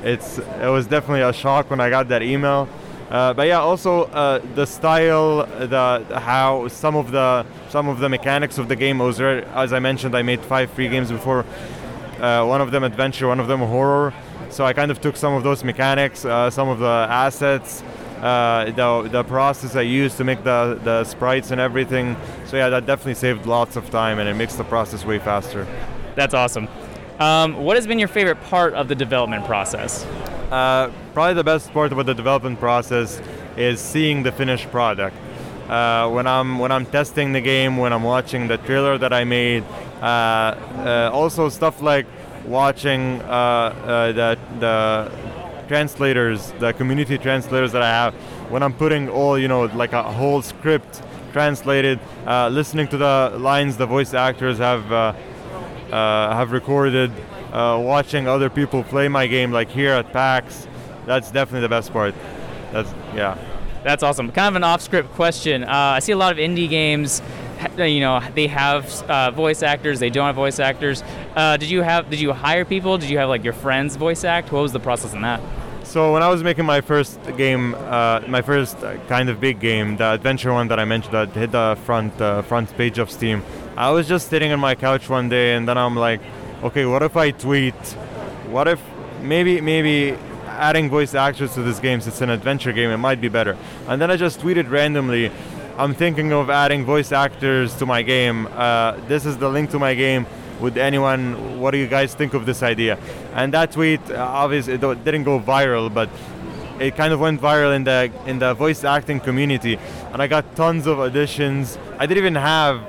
it's, it was definitely a shock when I got that email. Uh, but yeah, also uh, the style, the how some of the some of the mechanics of the game was as I mentioned, I made five free games before. Uh, one of them adventure, one of them horror. So I kind of took some of those mechanics, uh, some of the assets, uh, the the process I used to make the the sprites and everything. So yeah, that definitely saved lots of time and it makes the process way faster. That's awesome. Um, what has been your favorite part of the development process? Uh, probably the best part about the development process is seeing the finished product. uh, when I'm when I'm testing the game, when I'm watching the trailer that I made. Uh, uh, also stuff like watching uh, uh, the the translators, the community translators that I have. When I'm putting all you know like a whole script translated, listening to the lines the voice actors have have recorded, uh, watching other people play my game like here at PAX. That's definitely the best part. That's yeah. That's awesome. Kind of an off-script question. Uh, I see a lot of indie games. You know, they have uh, voice actors. They don't have voice actors. Uh, did you have? Did you hire people? Did you have like your friends voice act? What was the process in that? So when I was making my first game, uh, my first uh, kind of big game, the adventure one that I mentioned that hit the front uh, front page of Steam, I was just sitting on my couch one day, and then I'm like, okay, what if I tweet? What if maybe maybe adding voice actors to this game, since it's an adventure game, it might be better. And then I just tweeted randomly, I'm thinking of adding voice actors to my game. Uh, this is the link to my game. Would anyone? What do you guys think of this idea? And that tweet, uh, obviously, it didn't go viral, but it kind of went viral in the in the voice acting community, and I got tons of auditions. I didn't even have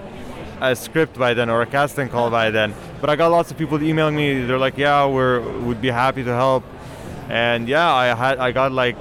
a script by then or a casting call by then, but I got lots of people emailing me. They're like, "Yeah, we're would be happy to help," and yeah, I had I got like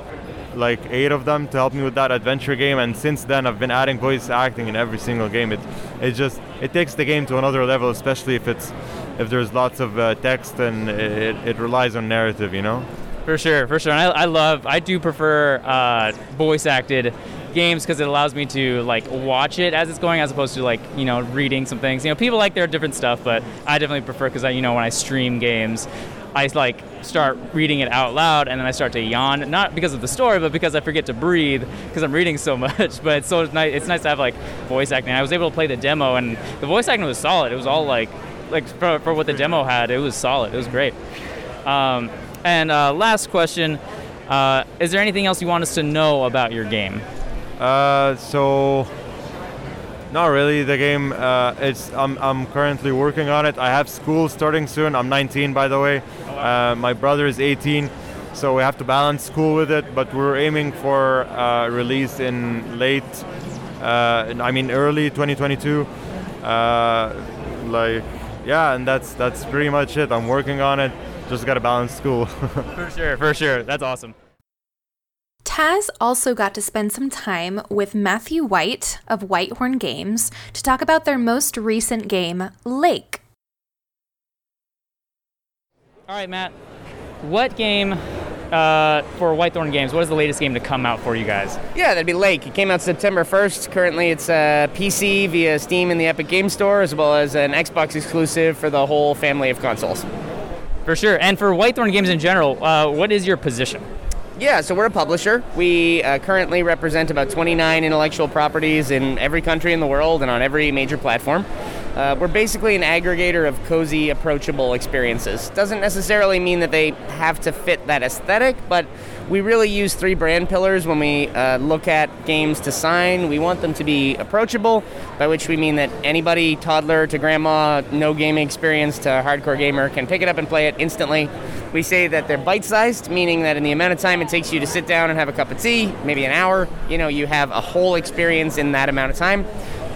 like eight of them to help me with that adventure game. And since then i've been adding voice acting in every single game. It it just it takes the game to another level especially if it's if there's lots of uh, text and it, it relies on narrative you know? For sure, for sure. And I, I love, I do prefer uh, voice acted games because it allows me to like watch it as it's going as opposed to like, you know, reading some things. You know, people like their different stuff, but I definitely prefer because I, you know, when I stream games, I like start reading it out loud and then I start to yawn, not because of the story, but because I forget to breathe because I'm reading so much. But it's so nice. It's nice to have like voice acting. I was able to play the demo and the voice acting was solid. It was all like, like for, for what the demo had, it was solid. It was great. Um, and uh, last question: uh, Is there anything else you want us to know about your game? Uh, so not really. The game. Uh, it's. I'm. I'm currently working on it. I have school starting soon. I'm 19, by the way. Uh, my brother is 18, so we have to balance school with it. But we're aiming for uh, release in late. Uh, I mean, early 2022. Uh, like, yeah, and that's that's pretty much it. I'm working on it. Just gotta balance school. For sure, for sure. That's awesome. Taz also got to spend some time with Matthew White of Whitethorn Games to talk about their most recent game, Lake. All right, Matt. What game uh, for Whitethorn Games? What is the latest game to come out for you guys? Yeah, that'd be Lake. It came out September 1st. Currently, it's a PC via Steam and the Epic Game Store, as well as an Xbox exclusive for the whole family of consoles. For sure. And for Whitethorn Games in general, uh, what is your position? Yeah, so we're a publisher. We uh, currently represent about 29 intellectual properties in every country in the world and on every major platform. Uh, we're basically an aggregator of cozy, approachable experiences. Doesn't necessarily mean that they have to fit that aesthetic, but we really use three brand pillars when we uh, look at games to sign. We want them to be approachable, by which we mean that anybody, toddler to grandma, no gaming experience to hardcore gamer, can pick it up and play it instantly. We say that they're bite sized, meaning that in the amount of time it takes you to sit down and have a cup of tea, maybe an hour, you know, you have a whole experience in that amount of time.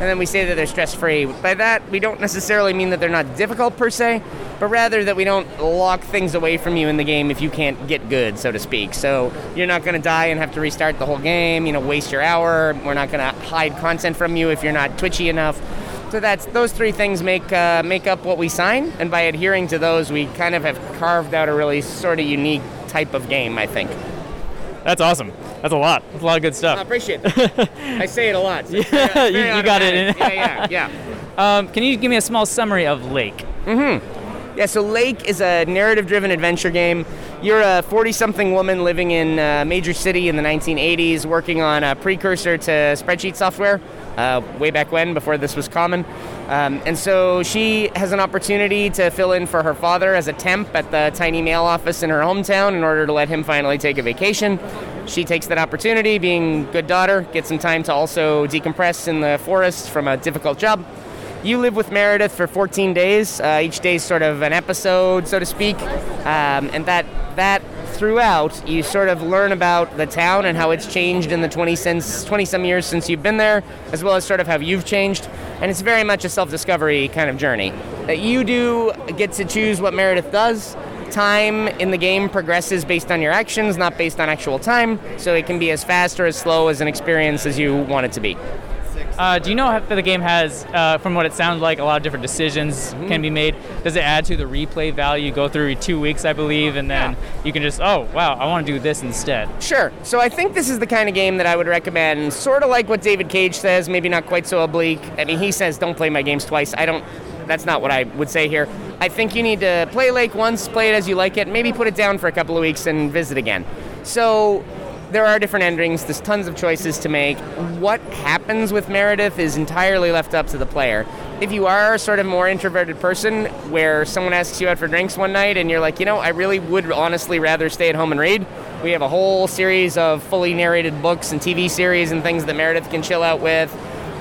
And then we say that they're stress free. By that, we don't necessarily mean that they're not difficult per se, but rather that we don't lock things away from you in the game if you can't get good, so to speak. So you're not going to die and have to restart the whole game, you know, waste your hour. We're not going to hide content from you if you're not twitchy enough. So that's those three things make uh, make up what we sign, and by adhering to those, we kind of have carved out a really sort of unique type of game. I think. That's awesome. That's a lot. That's a lot of good stuff. I appreciate it. I say it a lot. So it's very- it's you, you got it. In. yeah, yeah, yeah. Um, can you give me a small summary of Lake? Mm-hmm. Yeah, so Lake is a narrative-driven adventure game. You're a 40-something woman living in a major city in the 1980s, working on a precursor to spreadsheet software, uh, way back when, before this was common. Um, and so she has an opportunity to fill in for her father as a temp at the tiny mail office in her hometown in order to let him finally take a vacation. She takes that opportunity, being good daughter, gets some time to also decompress in the forest from a difficult job. You live with Meredith for 14 days. Uh, each day is sort of an episode, so to speak, um, and that that throughout you sort of learn about the town and how it's changed in the 20 since 20 some years since you've been there, as well as sort of how you've changed. And it's very much a self-discovery kind of journey. That you do get to choose what Meredith does. Time in the game progresses based on your actions, not based on actual time. So it can be as fast or as slow as an experience as you want it to be. Uh, do you know if the game has, uh, from what it sounds like, a lot of different decisions can be made? Does it add to the replay value? You go through two weeks, I believe, and then you can just, oh, wow, I want to do this instead. Sure. So I think this is the kind of game that I would recommend, sort of like what David Cage says, maybe not quite so oblique. I mean, he says don't play my games twice. I don't. That's not what I would say here. I think you need to play Lake once, play it as you like it, maybe put it down for a couple of weeks and visit again. So there are different endings. There's tons of choices to make. What happens with Meredith is entirely left up to the player. If you are a sort of more introverted person where someone asks you out for drinks one night and you're like, you know, I really would honestly rather stay at home and read, we have a whole series of fully narrated books and TV series and things that Meredith can chill out with.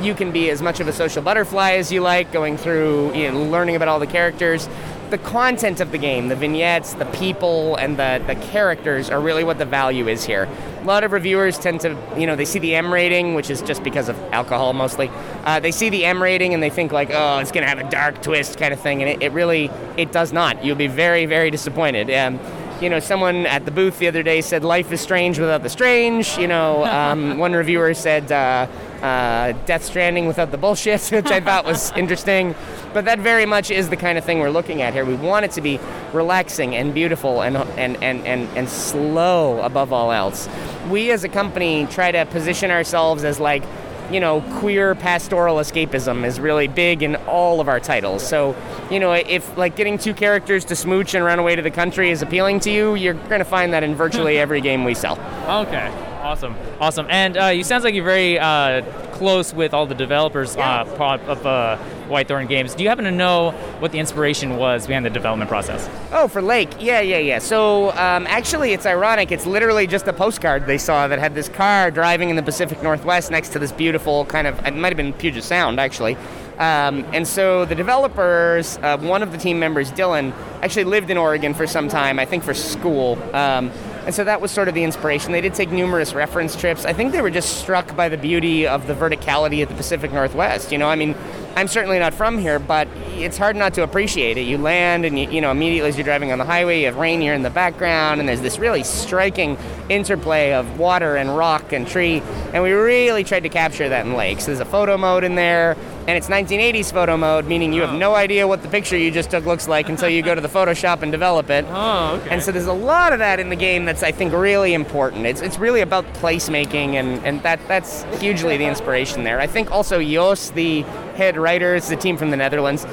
You can be as much of a social butterfly as you like, going through, you know, learning about all the characters the content of the game, the vignettes, the people, and the, the characters are really what the value is here. A lot of reviewers tend to, you know, they see the M rating, which is just because of alcohol mostly. Uh, they see the M rating and they think like, oh, it's going to have a dark twist kind of thing, and it, it really, it does not. You'll be very, very disappointed. Um, you know, someone at the booth the other day said life is strange without the strange. You know, um, one reviewer said uh, uh, Death Stranding without the bullshit, which I thought was interesting. But that very much is the kind of thing we're looking at here. We want it to be relaxing and beautiful and, and, and, and, and slow above all else. We as a company try to position ourselves as like, you know, queer pastoral escapism is really big in all of our titles. So, you know, if like getting two characters to smooch and run away to the country is appealing to you, you're going to find that in virtually every game we sell. Okay. Awesome. Awesome. And uh, you sounds like you're very uh, close with all the developers uh, of uh, Whitethorn Games. Do you happen to know what the inspiration was behind the development process? Oh, for Lake. Yeah, yeah, yeah. So um, actually, it's ironic. It's literally just a postcard they saw that had this car driving in the Pacific Northwest next to this beautiful kind of, it might have been Puget Sound, actually. Um, and so the developers, uh, one of the team members, Dylan, actually lived in Oregon for some time, I think for school. Um, and so that was sort of the inspiration. They did take numerous reference trips. I think they were just struck by the beauty of the verticality of the Pacific Northwest. You know, I mean, I'm certainly not from here, but it's hard not to appreciate it. You land, and you, you know immediately as you're driving on the highway, you have Rainier in the background, and there's this really striking interplay of water and rock and tree. And we really tried to capture that in lakes. There's a photo mode in there, and it's 1980s photo mode, meaning you have no idea what the picture you just took looks like until you go to the Photoshop and develop it. Oh, okay. And so there's a lot of that in the game that's I think really important. It's it's really about placemaking, and and that that's hugely the inspiration there. I think also Jos, the head writer, it's the team from the Netherlands.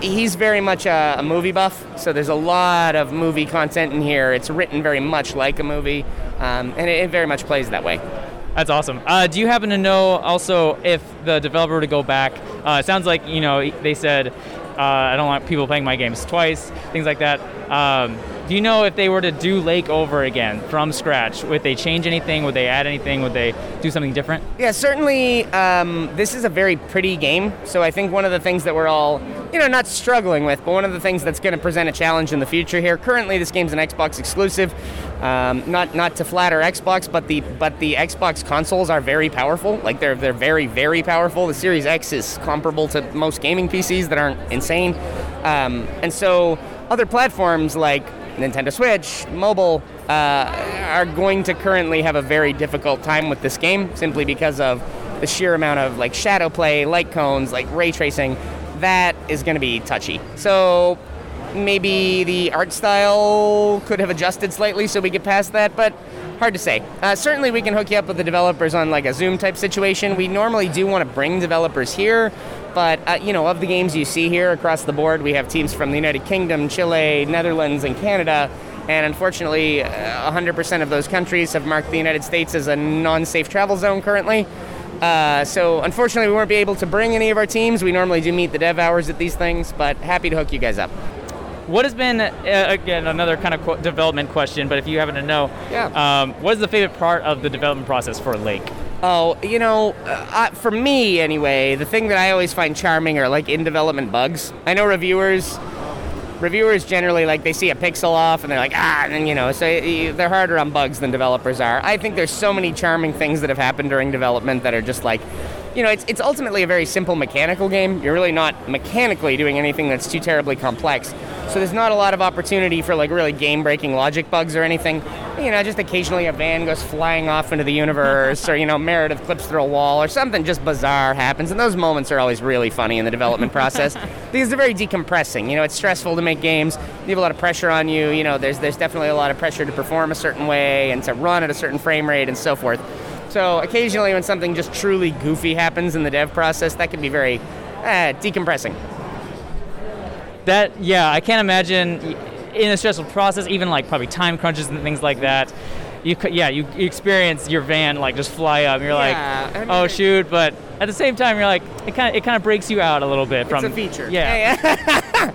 He's very much a, a movie buff, so there's a lot of movie content in here. It's written very much like a movie, um, and it, it very much plays that way. That's awesome. Uh, do you happen to know also if the developer were to go back? Uh, it sounds like you know they said uh, I don't want people playing my games twice, things like that. Um, do you know if they were to do Lake over again from scratch, would they change anything? Would they add anything? Would they do something different? Yeah, certainly. Um, this is a very pretty game, so I think one of the things that we're all, you know, not struggling with, but one of the things that's going to present a challenge in the future here. Currently, this game's an Xbox exclusive. Um, not not to flatter Xbox, but the but the Xbox consoles are very powerful. Like they're they're very very powerful. The Series X is comparable to most gaming PCs that aren't insane, um, and so other platforms like Nintendo Switch, mobile, uh, are going to currently have a very difficult time with this game simply because of the sheer amount of like shadow play, light cones, like ray tracing. That is going to be touchy. So maybe the art style could have adjusted slightly so we get past that, but hard to say. Uh, certainly, we can hook you up with the developers on like a Zoom type situation. We normally do want to bring developers here, but uh, you know, of the games you see here across the board, we have teams from the United Kingdom, Chile, Netherlands, and Canada. And unfortunately, uh, 100% of those countries have marked the United States as a non-safe travel zone currently. Uh, so unfortunately, we won't be able to bring any of our teams. We normally do meet the dev hours at these things, but happy to hook you guys up. What has been uh, again another kind of qu- development question, but if you happen to know, Yeah. um, what is the favorite part of the development process for Lake? Oh, you know, uh, for me anyway, the thing that I always find charming are like in development bugs. I know reviewers reviewers generally like they see a pixel off and they're like ah and you know so they're harder on bugs than developers are i think there's so many charming things that have happened during development that are just like you know it's, it's ultimately a very simple mechanical game. You're really not mechanically doing anything that's too terribly complex. So there's not a lot of opportunity for like really game breaking logic bugs or anything. You know just occasionally a van goes flying off into the universe or you know meredith clips through a wall or something just bizarre happens and those moments are always really funny in the development process. Because they're very decompressing. You know it's stressful to make games. You have a lot of pressure on you. You know there's there's definitely a lot of pressure to perform a certain way and to run at a certain frame rate and so forth so occasionally when something just truly goofy happens in the dev process that can be very uh, decompressing That yeah, I can't imagine in a stressful process, even like probably time crunches and things like that. You yeah, you, you experience your van like just fly up. And you're Yeah, I like, mean, oh shoot, but at the same time, you're like, it kind of it kind of breaks you out a little bit from it's a feature Yeah.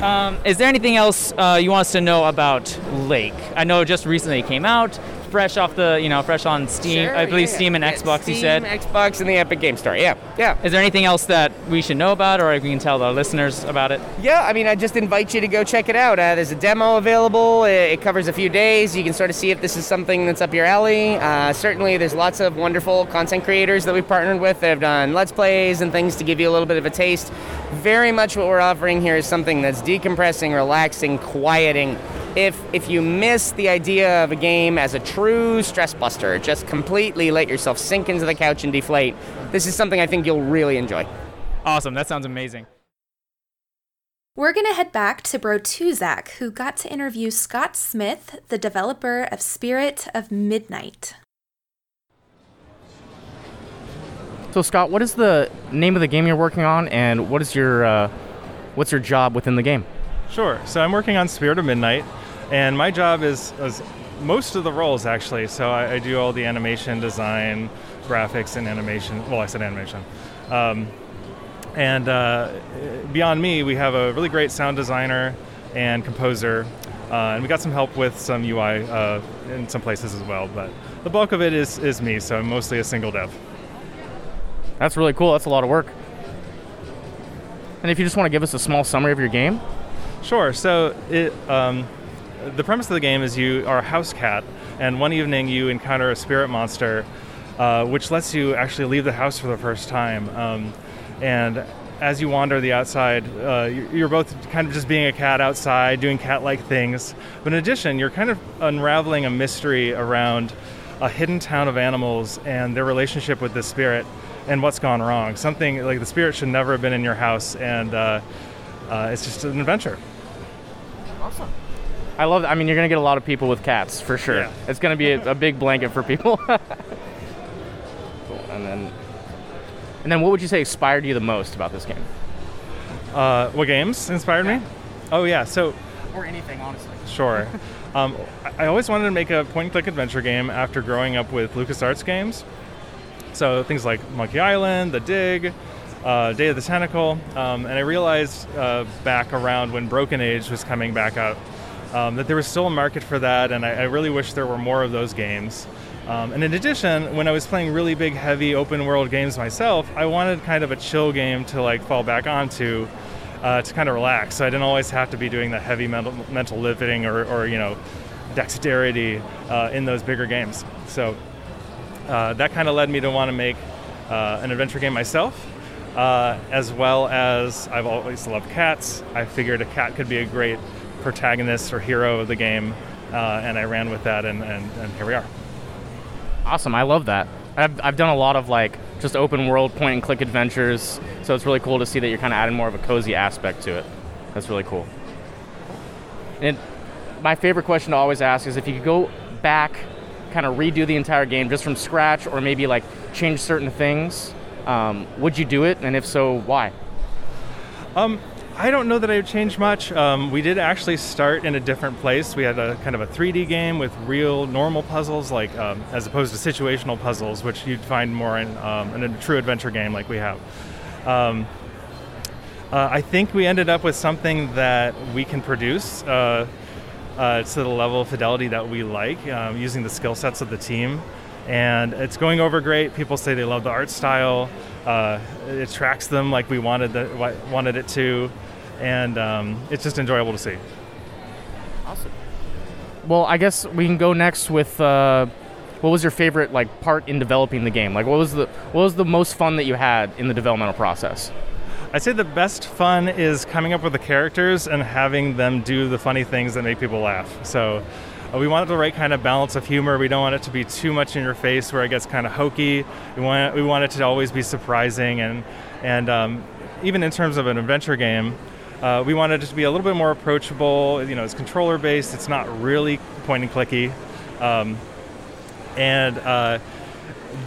um, is there anything else uh, you want us to know about Lake? I know it just recently came out, fresh off the you know fresh on Steam. Sure, I believe yeah, Steam and yeah. Xbox. Steam, you said. Xbox, and the Epic Game Store. Yeah, yeah. Is there anything else that we should know about, or we can tell the listeners about it? Yeah, I mean, I just invite you to go check it out. Uh, there's a demo available. It, covers a few days. You can sort of see if this is something that's up your alley. Uh, certainly, there's lots of wonderful content creators that we've partnered with that have done Let's Plays and things to give you a little bit of a taste. Very much what we're offering here is something that's decompressing, relaxing, quieting. If, if you miss the idea of a game as a true stress buster, just completely let yourself sink into the couch and deflate, this is something I think you'll really enjoy. Awesome, that sounds amazing. We're going to head back to Bro Tuzak, who got to interview Scott Smith, the developer of Spirit of Midnight. So Scott, what is the name of the game you're working on, and what is your uh, what's your job within the game? Sure. So I'm working on Spirit of Midnight, and my job is, is most of the roles actually. So I, I do all the animation, design, graphics, and animation. Well, I said animation. Um, and uh, beyond me, we have a really great sound designer and composer, uh, and we got some help with some UI uh, in some places as well. But the bulk of it is, is me, so I'm mostly a single dev. That's really cool. That's a lot of work. And if you just want to give us a small summary of your game, Sure. So it, um, the premise of the game is you are a house cat, and one evening you encounter a spirit monster, uh, which lets you actually leave the house for the first time. Um, and as you wander the outside, uh, you- you're both kind of just being a cat outside, doing cat-like things. But in addition, you're kind of unraveling a mystery around a hidden town of animals and their relationship with the spirit and what's gone wrong. Something like the spirit should never have been in your house, and uh, uh, it's just an adventure. Awesome. I love. I mean, you're gonna get a lot of people with cats for sure. Yeah. It's gonna be a, a big blanket for people. cool. And then, and then, what would you say inspired you the most about this game? Uh, what games inspired me? Oh yeah, so Or anything, honestly. sure. um, I I always wanted to make a point-and-click adventure game after growing up with LucasArts games. So things like Monkey Island, The Dig, uh, Day of the Tentacle, um, and I realized uh, back around when Broken Age was coming back out um, that there was still a market for that, and I, I really wish there were more of those games. Um, and in addition, when I was playing really big, heavy open world games myself, I wanted kind of a chill game to like fall back onto uh, to kind of relax. So I didn't always have to be doing the heavy mental, mental lifting or, or you know dexterity uh, in those bigger games. So uh, that kind of led me to want to make uh, an adventure game myself, uh, as well as I've always loved cats. I figured a cat could be a great protagonist or hero of the game, uh, and I ran with that, and, and, and here we are. Awesome. I love that. I've, I've done a lot of like just open world point and click adventures, so it's really cool to see that you're kind of adding more of a cozy aspect to it. That's really cool. And my favorite question to always ask is if you could go back, kind of redo the entire game just from scratch, or maybe like change certain things, um, would you do it? And if so, why? Um, I don't know that I would change much. Um, we did actually start in a different place. We had a kind of a 3D game with real normal puzzles, like um, as opposed to situational puzzles, which you'd find more in, um, in a true adventure game like we have. Um, uh, I think we ended up with something that we can produce uh, uh, to the level of fidelity that we like, um, using the skill sets of the team. and it's going over great. People say they love the art style. Uh, it tracks them like we wanted the, wanted it to, and um, it's just enjoyable to see. Awesome. Well, I guess we can go next with uh, what was your favorite like part in developing the game? Like, what was the what was the most fun that you had in the developmental process? I'd say the best fun is coming up with the characters and having them do the funny things that make people laugh. So uh, we want the right kind of balance of humor. We don't want it to be too much in your face where it gets kind of hokey. We want we want it to always be surprising and and um, even in terms of an adventure game. Uh, we wanted it to be a little bit more approachable. You know, it's controller based. It's not really point and clicky, um, and uh,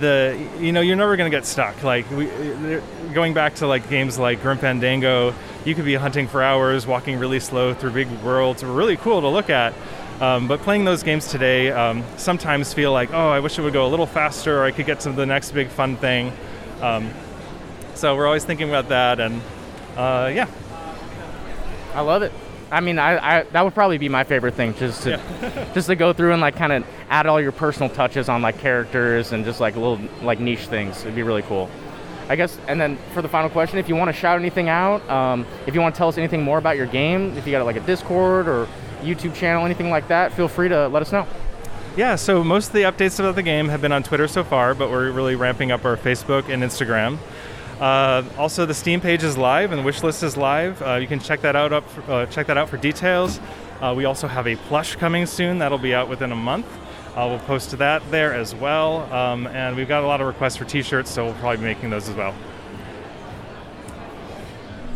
the you know you're never going to get stuck. Like we, going back to like games like Grim Fandango, you could be hunting for hours, walking really slow through big worlds. Really cool to look at. Um, but playing those games today um, sometimes feel like, oh, I wish it would go a little faster, or I could get to the next big fun thing. Um, so we're always thinking about that, and uh, yeah. I love it. I mean, I, I that would probably be my favorite thing, just to just to go through and like kind of add all your personal touches on like characters and just like little like niche things. It'd be really cool. I guess. And then for the final question, if you want to shout anything out, um, if you want to tell us anything more about your game, if you got like a Discord or YouTube channel, anything like that, feel free to let us know. Yeah, so most of the updates about the game have been on Twitter so far, but we're really ramping up our Facebook and Instagram. Uh, also, the Steam page is live and the wish list is live. Uh, you can check that out up. For, uh, check that out for details. Uh, we also have a plush coming soon. That'll be out within a month. Uh, we'll post that there as well. Um, and we've got a lot of requests for T-shirts, so we'll probably be making those as well.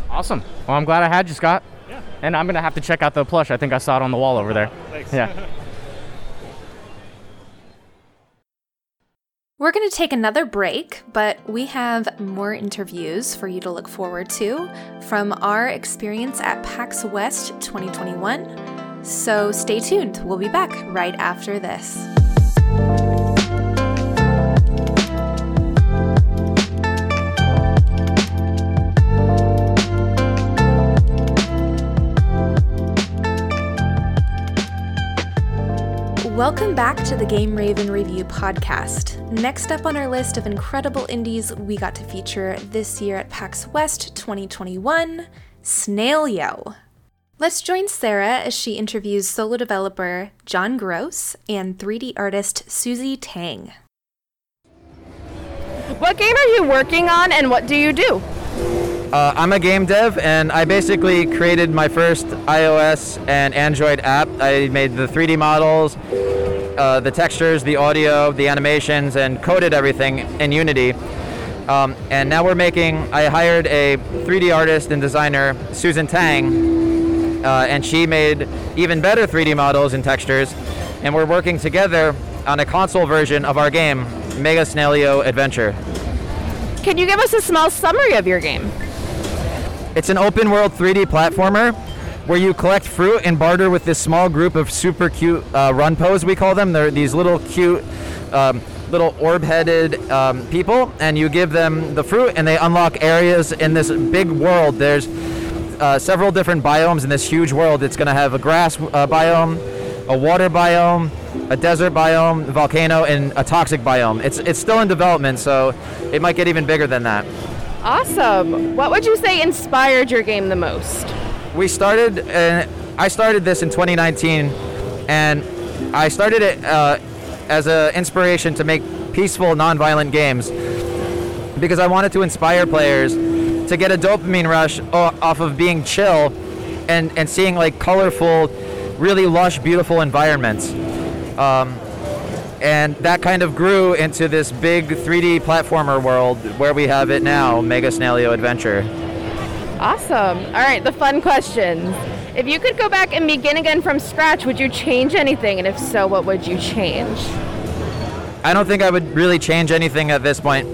Awesome. Well, I'm glad I had you, Scott. Yeah. And I'm gonna have to check out the plush. I think I saw it on the wall over there. Thanks. Yeah. We're going to take another break, but we have more interviews for you to look forward to from our experience at PAX West 2021. So stay tuned. We'll be back right after this. Welcome back to the Game Raven Review podcast. Next up on our list of incredible indies we got to feature this year at PAX West 2021, Snailio. Let's join Sarah as she interviews solo developer John Gross and 3D artist Susie Tang. What game are you working on and what do you do? Uh, I'm a game dev, and I basically created my first iOS and Android app. I made the 3D models, uh, the textures, the audio, the animations, and coded everything in Unity. Um, and now we're making. I hired a 3D artist and designer, Susan Tang, uh, and she made even better 3D models and textures. And we're working together on a console version of our game, Mega Snailio Adventure. Can you give us a small summary of your game? It's an open world 3D platformer where you collect fruit and barter with this small group of super cute uh, runpos, we call them. They're these little cute, um, little orb headed um, people, and you give them the fruit and they unlock areas in this big world. There's uh, several different biomes in this huge world. It's going to have a grass uh, biome, a water biome, a desert biome, volcano, and a toxic biome. It's, it's still in development, so it might get even bigger than that. Awesome. What would you say inspired your game the most? we started uh, i started this in 2019 and i started it uh, as an inspiration to make peaceful nonviolent games because i wanted to inspire players to get a dopamine rush off of being chill and, and seeing like colorful really lush beautiful environments um, and that kind of grew into this big 3d platformer world where we have it now mega snailio adventure Awesome. All right, the fun questions. If you could go back and begin again from scratch, would you change anything? And if so, what would you change? I don't think I would really change anything at this point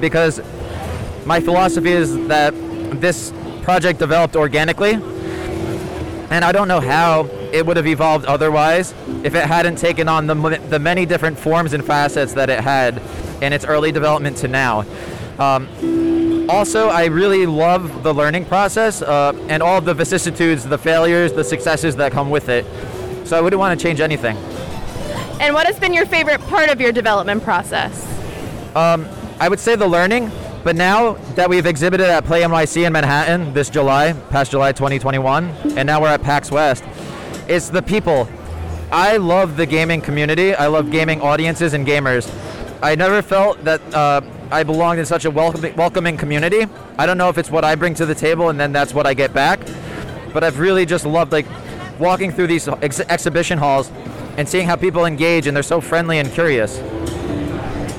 because my philosophy is that this project developed organically and I don't know how it would have evolved otherwise if it hadn't taken on the, the many different forms and facets that it had in its early development to now. Um, also, I really love the learning process uh, and all the vicissitudes, the failures, the successes that come with it. So I wouldn't want to change anything. And what has been your favorite part of your development process? Um, I would say the learning, but now that we've exhibited at Play NYC in Manhattan this July, past July 2021, and now we're at PAX West, it's the people. I love the gaming community. I love gaming audiences and gamers. I never felt that uh, I belonged in such a welcoming, welcoming community. I don't know if it's what I bring to the table and then that's what I get back, but I've really just loved like walking through these ex- exhibition halls and seeing how people engage and they're so friendly and curious.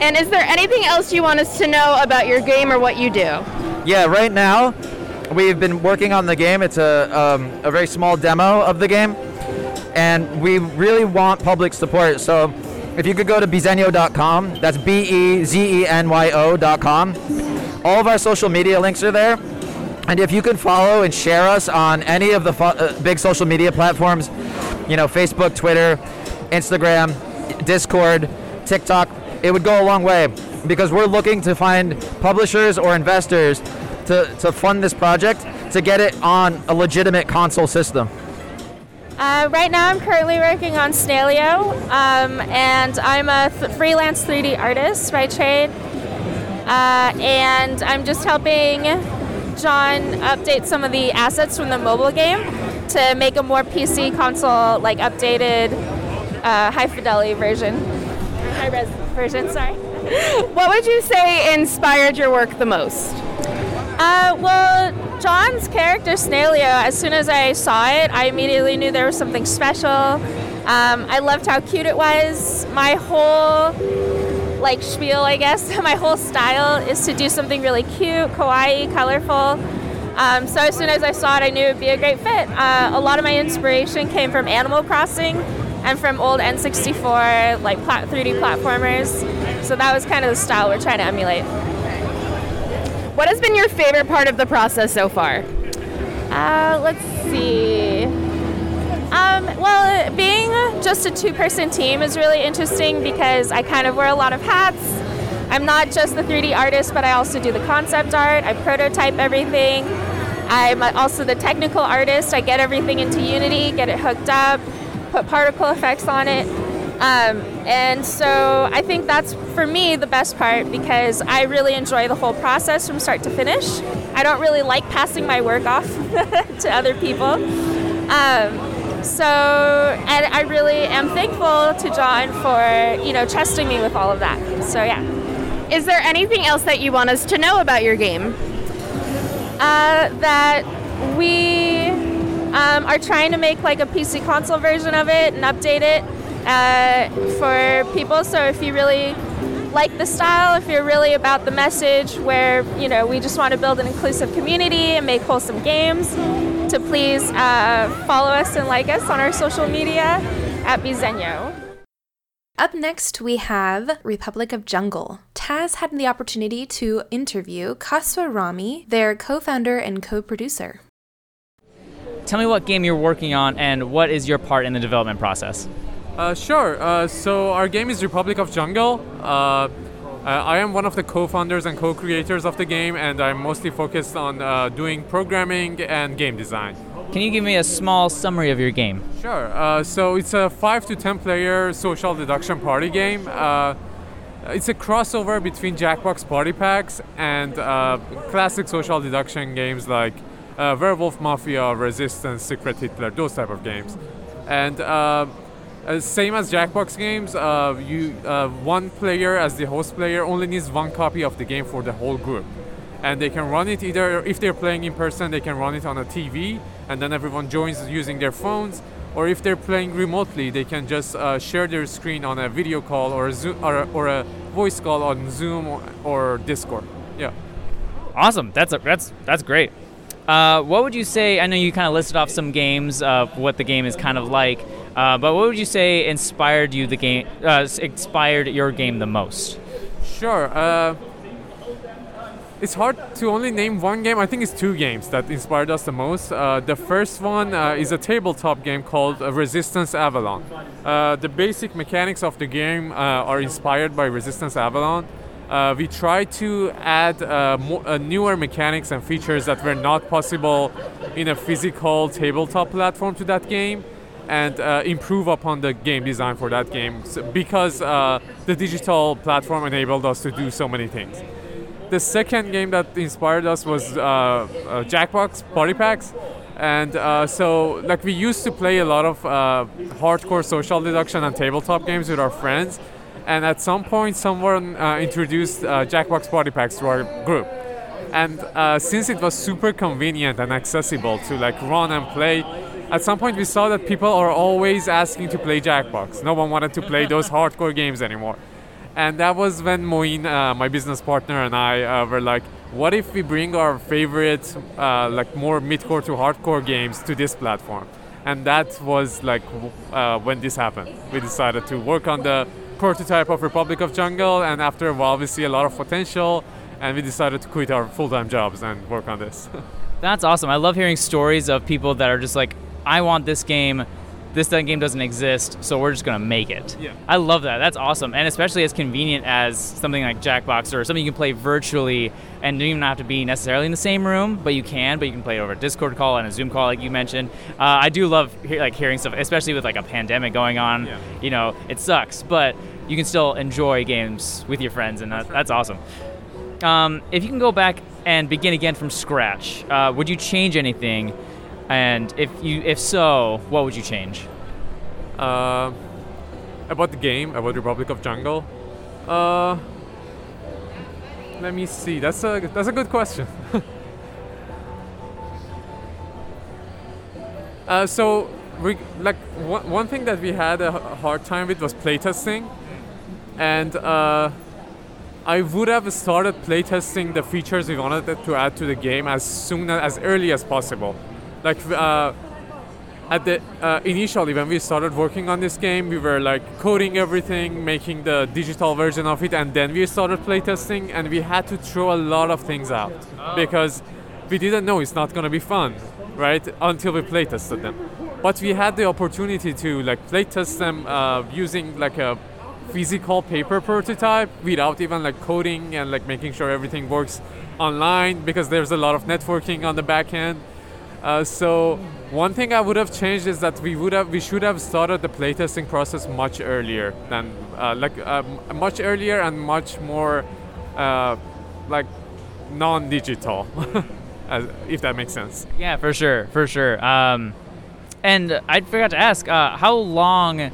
And is there anything else you want us to know about your game or what you do? Yeah, right now we've been working on the game. It's a, um, a very small demo of the game, and we really want public support. So if you could go to bezenyo.com, that's B E Z E N Y O.com. All of our social media links are there. And if you could follow and share us on any of the fo- uh, big social media platforms, you know, Facebook, Twitter, Instagram, Discord, TikTok, it would go a long way because we're looking to find publishers or investors to, to fund this project to get it on a legitimate console system. Uh, right now, I'm currently working on Snailio, um, and I'm a th- freelance 3D artist by trade. Uh, and I'm just helping John update some of the assets from the mobile game to make a more PC console, like updated, uh, high fidelity version, high res version. Sorry. What would you say inspired your work the most? Uh, well, John's character Snailio, as soon as I saw it, I immediately knew there was something special. Um, I loved how cute it was. My whole like spiel, I guess, my whole style is to do something really cute, kawaii, colorful. Um, so as soon as I saw it, I knew it would be a great fit. Uh, a lot of my inspiration came from Animal Crossing and from old N64 like plat- 3D platformers. So that was kind of the style we're trying to emulate. What has been your favorite part of the process so far? Uh, let's see. Um, well, being just a two person team is really interesting because I kind of wear a lot of hats. I'm not just the 3D artist, but I also do the concept art, I prototype everything. I'm also the technical artist. I get everything into Unity, get it hooked up, put particle effects on it. Um, and so I think that's for me the best part because I really enjoy the whole process from start to finish. I don't really like passing my work off to other people. Um, so, and I really am thankful to John for you know trusting me with all of that. So yeah. Is there anything else that you want us to know about your game? Uh, that we um, are trying to make like a PC console version of it and update it uh, for people. So if you really like the style, if you're really about the message where, you know, we just want to build an inclusive community and make wholesome games, to please uh, follow us and like us on our social media at Bezenyo. Up next, we have Republic of Jungle. Taz had the opportunity to interview Kaswa Rami, their co founder and co producer. Tell me what game you're working on and what is your part in the development process. Uh, sure. Uh, so our game is Republic of Jungle. Uh, I am one of the co-founders and co-creators of the game, and I'm mostly focused on uh, doing programming and game design. Can you give me a small summary of your game? Sure. Uh, so it's a five to ten player social deduction party game. Uh, it's a crossover between Jackbox Party Packs and classic social deduction games like Werewolf Mafia, Resistance, Secret Hitler, those type of games. And uh, same as Jackbox games, uh, you uh, one player as the host player only needs one copy of the game for the whole group, and they can run it either if they're playing in person, they can run it on a TV, and then everyone joins using their phones, or if they're playing remotely, they can just uh, share their screen on a video call or a Zoom or or a voice call on Zoom or, or Discord. Yeah. Awesome. That's a, that's that's great. Uh, what would you say? I know you kind of listed off some games of what the game is kind of like, uh, but what would you say inspired you the game? Uh, inspired your game the most? Sure. Uh, it's hard to only name one game. I think it's two games that inspired us the most. Uh, the first one is a tabletop game called Resistance Avalon. the basic mechanics of the game are inspired by Resistance Avalon. Uh, we try to add uh, more, uh, newer mechanics and features that were not possible in a physical tabletop platform to that game. and uh, improve upon the game design for that game s- because uh, the digital platform enabled us to do so many things. The second game that inspired us was uh, Jackbox Party Packs. And so, like, we used to play a lot of hardcore social deduction and tabletop games with our friends. And at some point, someone uh, introduced uh, Jackbox Party Packs to our group. And uh, since it was super convenient and accessible to like run and play, at some point we saw that people are always asking to play Jackbox. No one wanted to play those hardcore games anymore. And that was when Moin, uh, my business partner, and I uh, were like, what if we bring our favorite, uh, like more mid-core to hardcore games to this platform? And that was like uh, when this happened. We decided to work on the prototype of Republic of Jungle, and after a while, we see a lot of potential, and we decided to quit our full-time jobs and work on this. That's awesome. I love hearing stories of people that are just like, I want this game. This game doesn't exist, so we're just gonna make it. Yeah. I love that. That's awesome, and especially as convenient as something like Jackbox or something you can play virtually and don't even have to be necessarily in the same room, but you can. But you can play over a Discord call and a Zoom call, like you mentioned. Uh, I do love hear, like hearing stuff, especially with like a pandemic going on. Yeah. You know, it sucks, but you can still enjoy games with your friends, and that, that's awesome. Um, if you can go back and begin again from scratch, uh, would you change anything? And if you, if so, what would you change? Uh, about the game, about Republic of Jungle. Uh, let me see. That's a that's a good question. uh, so, we, like one, one thing that we had a hard time with was playtesting, and uh, I would have started playtesting the features we wanted to add to the game as soon as, as early as possible. Like uh, at the uh, initially when we started working on this game, we were like coding everything, making the digital version of it, and then we started playtesting, and we had to throw a lot of things out because we didn't know it's not gonna be fun, right? Until we playtested them. But we had the opportunity to like playtest them uh, using like a physical paper prototype without even like coding and like making sure everything works online because there's a lot of networking on the back end. Uh, so one thing I would have changed is that we would have we should have started the playtesting process much earlier than uh, like uh, much earlier and much more uh, like non-digital, if that makes sense. Yeah, for sure, for sure. Um, and I forgot to ask, uh, how long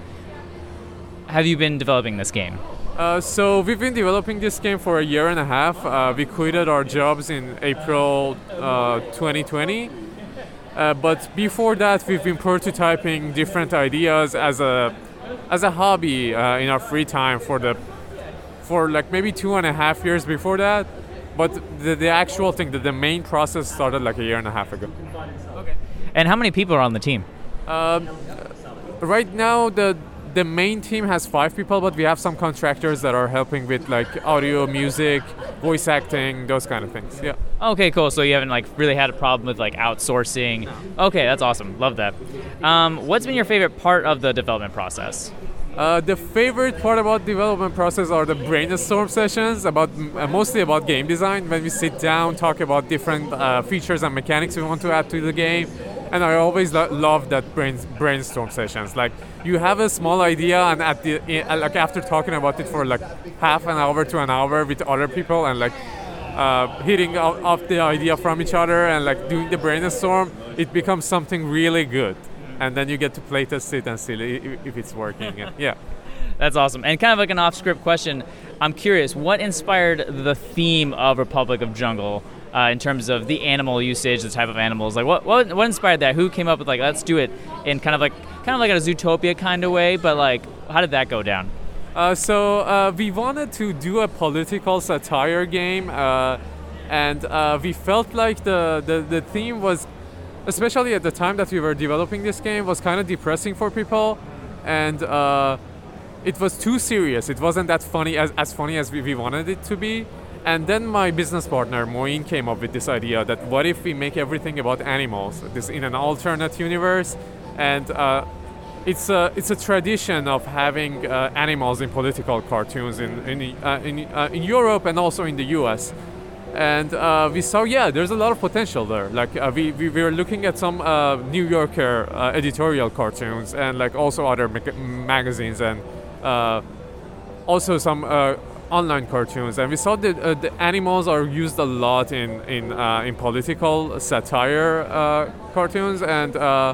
have you been developing this game? Uh, so we've been developing this game for a year and a half. Uh, we quitted our jobs in April uh, 2020. Uh, but before that, we've been prototyping different ideas as a as a hobby uh, in our free time for the for like maybe two and a half years before that. But the, the actual thing, the, the main process started like a year and a half ago. And how many people are on the team? Um, right now, the the main team has five people, but we have some contractors that are helping with like audio, music, voice acting, those kind of things. Yeah. Okay, cool. So you haven't like really had a problem with like outsourcing. Okay, that's awesome. Love that. Um, what's been your favorite part of the development process? Uh, the favorite part about development process are the brainstorm sessions about uh, mostly about game design when we sit down talk about different uh, features and mechanics we want to add to the game and i always lo- love that brain- brainstorm sessions. Like you have a small idea and at the i- like after talking about it for like half an hour to an hour with other people and like uh, hitting off, off the idea from each other and like doing the brainstorm it becomes something really good. And then you get to play test it and see if it's working. And yeah. That's awesome. And kind of like an off script question, I'm curious, what inspired the theme of Republic of Jungle uh, in terms of the animal usage, the type of animals? Like, what, what, what inspired that? Who came up with, like, let's do it in kind of like, kind of like a Zootopia kind of way, but like, how did that go down? Uh, so uh, we wanted to do a political satire game, uh, and uh, we felt like the, the, the theme was, especially at the time that we were developing this game, was kind of depressing for people, and uh, it was too serious. It wasn't that funny as, as funny as we, we wanted it to be. And then my business partner Moin came up with this idea that what if we make everything about animals, this in an alternate universe, and uh, it's a it's a tradition of having uh, animals in political cartoons in in uh, in, uh, in Europe and also in the U.S. and uh, we saw yeah there's a lot of potential there like uh, we, we, we were looking at some uh, new yorker uh, editorial cartoons and like also other mag- magazines and also some online cartoons and we saw that uh, the animals are used a lot in in, uh, in political satire uh, cartoons and uh,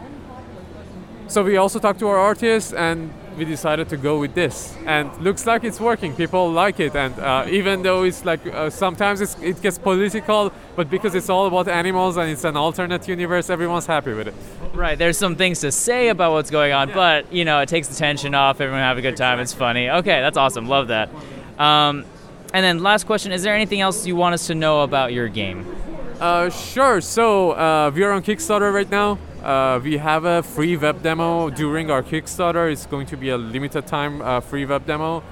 so we also talked to our artists and we decided to go with this and looks like it's working people like it and uh, even though it's like uh, sometimes it's, it gets political but because it's all about animals and it's an alternate universe everyone's happy with it Right, there's some things to say about what's going on, but you know, it takes the tension off. Everyone have a good time. It's funny. Okay, that's awesome. Love that. Um, and then last question: Is there anything else you want us to know about your game? Uh, sure. So uh, we are on Kickstarter right now. Uh, we have a free web demo during our Kickstarter. It's going to be a limited time uh, free web demo.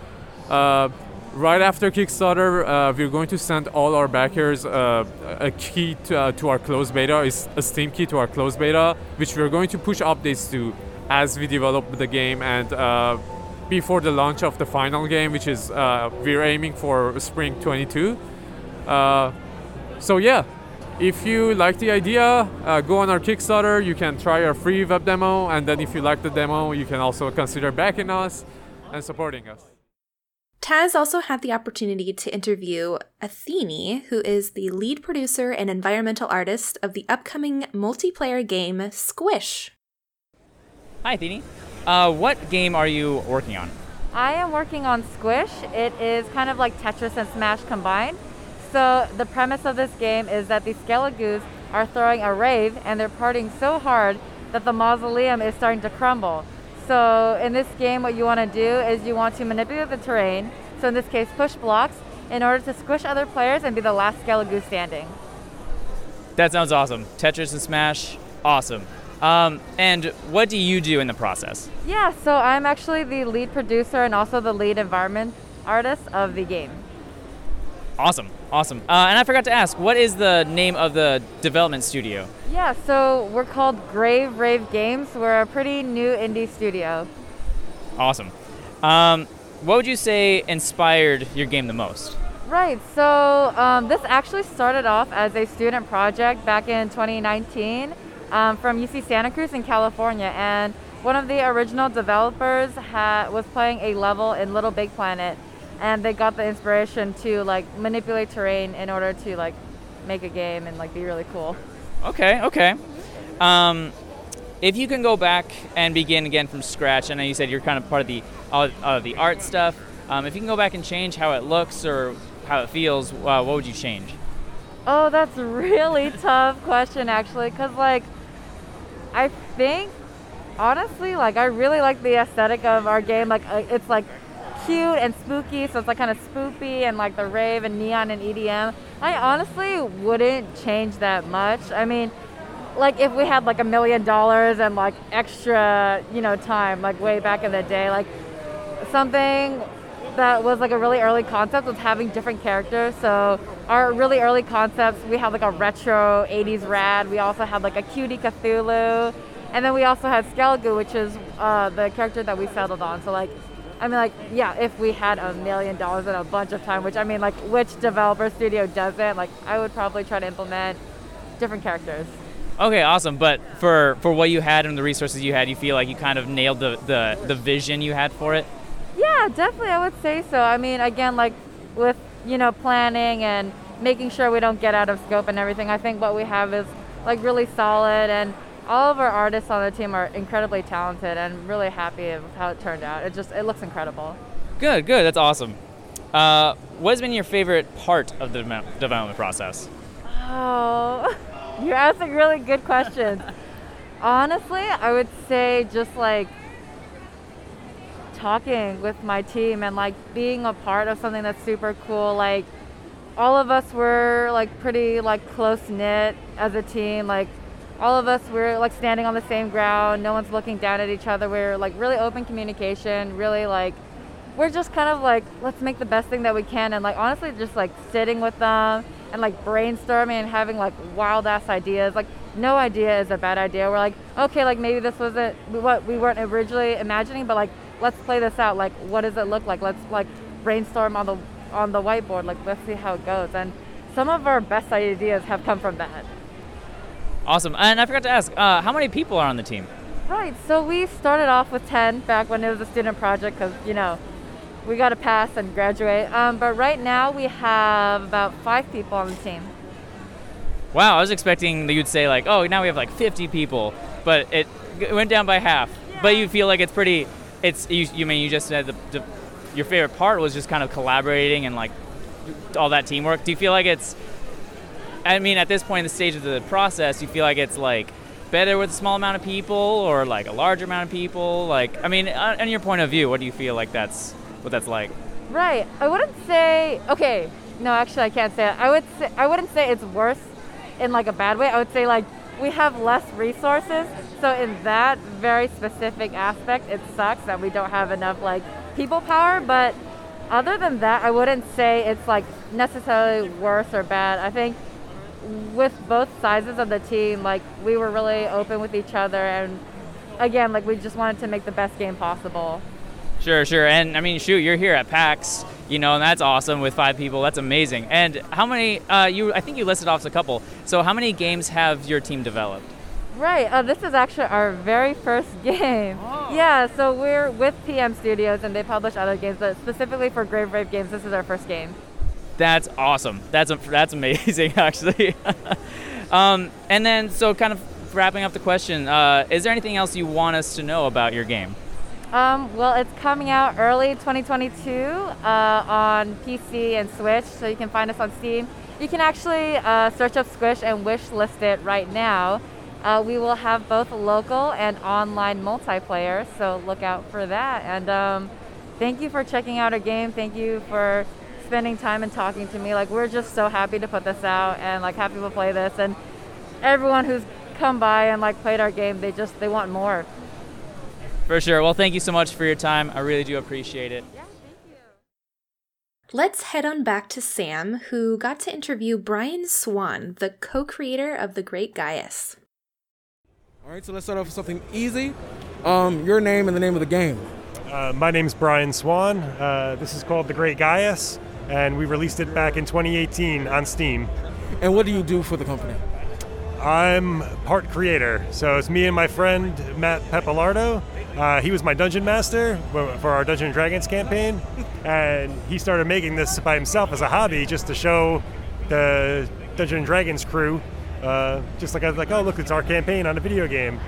Uh, right after Kickstarter, uh, we're going to send all our backers a key to, to our closed beta, is a Steam key to our closed beta, which we're going to push updates to as we develop the game and before the launch of the final game, which is uh, we're aiming for spring 22. Uh, so yeah, if you like the idea, uh, go on our Kickstarter. You can try our free web demo, and then if you like the demo, you can also consider backing us and supporting us. Taz also had the opportunity to interview Athene, who is the lead producer and environmental artist of the upcoming multiplayer game Squish. Hi, Athene. Uh, what game are you working on? I am working on Squish. It is kind of like Tetris and Smash combined. So the premise of this game is that the Skelegoos are throwing a rave and they're partying so hard that the mausoleum is starting to crumble. So in this game, what you want to do is you want to manipulate the terrain. So in this case, push blocks in order to squish other players and be the last Skelegoo standing. That sounds awesome. Tetris and Smash, awesome. Um, and what do you do in the process? Yeah, so I'm actually the lead producer and also the lead environment artist of the game. Awesome, awesome. Uh, and I forgot to ask, what is the name of the development studio? Yeah, so we're called Grave Rave Games. We're a pretty new indie studio. Awesome. Um, what would you say inspired your game the most? Right, so um, this actually started off as a student project back in 2019 um, from UC Santa Cruz in California. And one of the original developers ha- was playing a level in Little Big Planet. And they got the inspiration to like manipulate terrain in order to like make a game and like be really cool. Okay, okay. Um, if you can go back and begin again from scratch, I know you said you're kind of part of the uh, uh, the art stuff. Um, if you can go back and change how it looks or how it feels, uh, what would you change? Oh, that's a really tough question actually, because like I think honestly, like I really like the aesthetic of our game. Like uh, it's like cute and spooky, so it's like kind of spoopy and like the rave and neon and EDM. I honestly wouldn't change that much. I mean, like if we had like a million dollars and like extra, you know, time, like way back in the day, like something that was like a really early concept was having different characters. So our really early concepts, we had like a retro 80s rad. We also had like a cutie Cthulhu. And then we also had Skelegoo, which is uh, the character that we settled on. So like, I mean like, yeah, if we had a million dollars and a bunch of time, which I mean like, which developer studio doesn't? Like, I would probably try to implement different characters. Okay, awesome. But for for what you had and the resources you had, you feel like you kind of nailed the the, the vision you had for it. Yeah, definitely, I would say so. I mean, again, like with you know planning and making sure we don't get out of scope and everything. I think what we have is like really solid, and all of our artists on the team are incredibly talented, and really happy with how it turned out. It just it looks incredible. Good, good. That's awesome. Uh, what has been your favorite part of the development process? Oh, you're asking really good questions. Honestly, I would say just like talking with my team and like being a part of something that's super cool. Like all of us were like pretty like close knit as a team. Like all of us were like standing on the same ground. No one's looking down at each other. We're like really open communication. Really like we're just kind of like let's make the best thing that we can and like honestly just like sitting with them and like brainstorming and having like wild ass ideas. Like no idea is a bad idea. We're like okay, like maybe this wasn't what we weren't originally imagining, but like let's play this out. Like, what does it look like? Let's like brainstorm on the on the whiteboard. Like, let's see how it goes. And some of our best ideas have come from that. Awesome. And I forgot to ask, uh, how many people are on the team? Right. So we started off with 10 back when it was a student project because, you know, we got to pass and graduate. Um, but right now we have about five people on the team. Wow, I was expecting that you'd say like, oh, now we have like 50 people, but it, it went down by half. But you feel like it's pretty. It's you. You mean you just said the, the, your favorite part was just kind of collaborating and like all that teamwork. Do you feel like it's? I mean, at this point in the stage of the process, you feel like it's like better with a small amount of people or like a large amount of people. Like, I mean, uh, in your point of view, what do you feel like that's what that's like? Right. I wouldn't say. Okay. No, actually, I can't say it. I would say I wouldn't say it's worse in like a bad way. I would say like we have less resources. So in that very specific aspect, it sucks that we don't have enough like people power. But other than that, I wouldn't say it's like necessarily worse or bad. I think with both sizes of the team, like we were really open with each other, and again, like we just wanted to make the best game possible. Sure, sure. And I mean, shoot, you're here at PAX, you know, and that's awesome with five people. That's amazing. And how many? Uh, you, I think you listed off a couple. So how many games have your team developed? Right. Uh, this is actually our very first game. Oh. Yeah. So we're with PM Studios, and they publish other games, but specifically for Grave Rave Games, this is our first game. That's awesome. That's that's amazing, actually. um, and then, so kind of wrapping up the question, uh, is there anything else you want us to know about your game? Um, well, it's coming out early 2022 uh, on PC and Switch, so you can find us on Steam. You can actually uh, search up Squish and wish list it right now. Uh, we will have both local and online multiplayer, so look out for that. And um, thank you for checking out our game. Thank you for spending time and talking to me. Like we're just so happy to put this out and like happy to play this. And everyone who's come by and like played our game, they just they want more. For sure. Well, thank you so much for your time. I really do appreciate it. Yeah, thank you. Let's head on back to Sam, who got to interview Brian Swan, the co creator of The Great Gaius. All right, so let's start off with something easy. Um, your name and the name of the game. Uh, my name's Brian Swan. Uh, this is called The Great Gaius, and we released it back in 2018 on Steam. And what do you do for the company? I'm part creator, so it's me and my friend Matt Pepilardo. Uh, he was my dungeon master for our Dungeons and Dragons campaign, and he started making this by himself as a hobby, just to show the Dungeons and Dragons crew, uh, just like I was like, oh look, it's our campaign on a video game.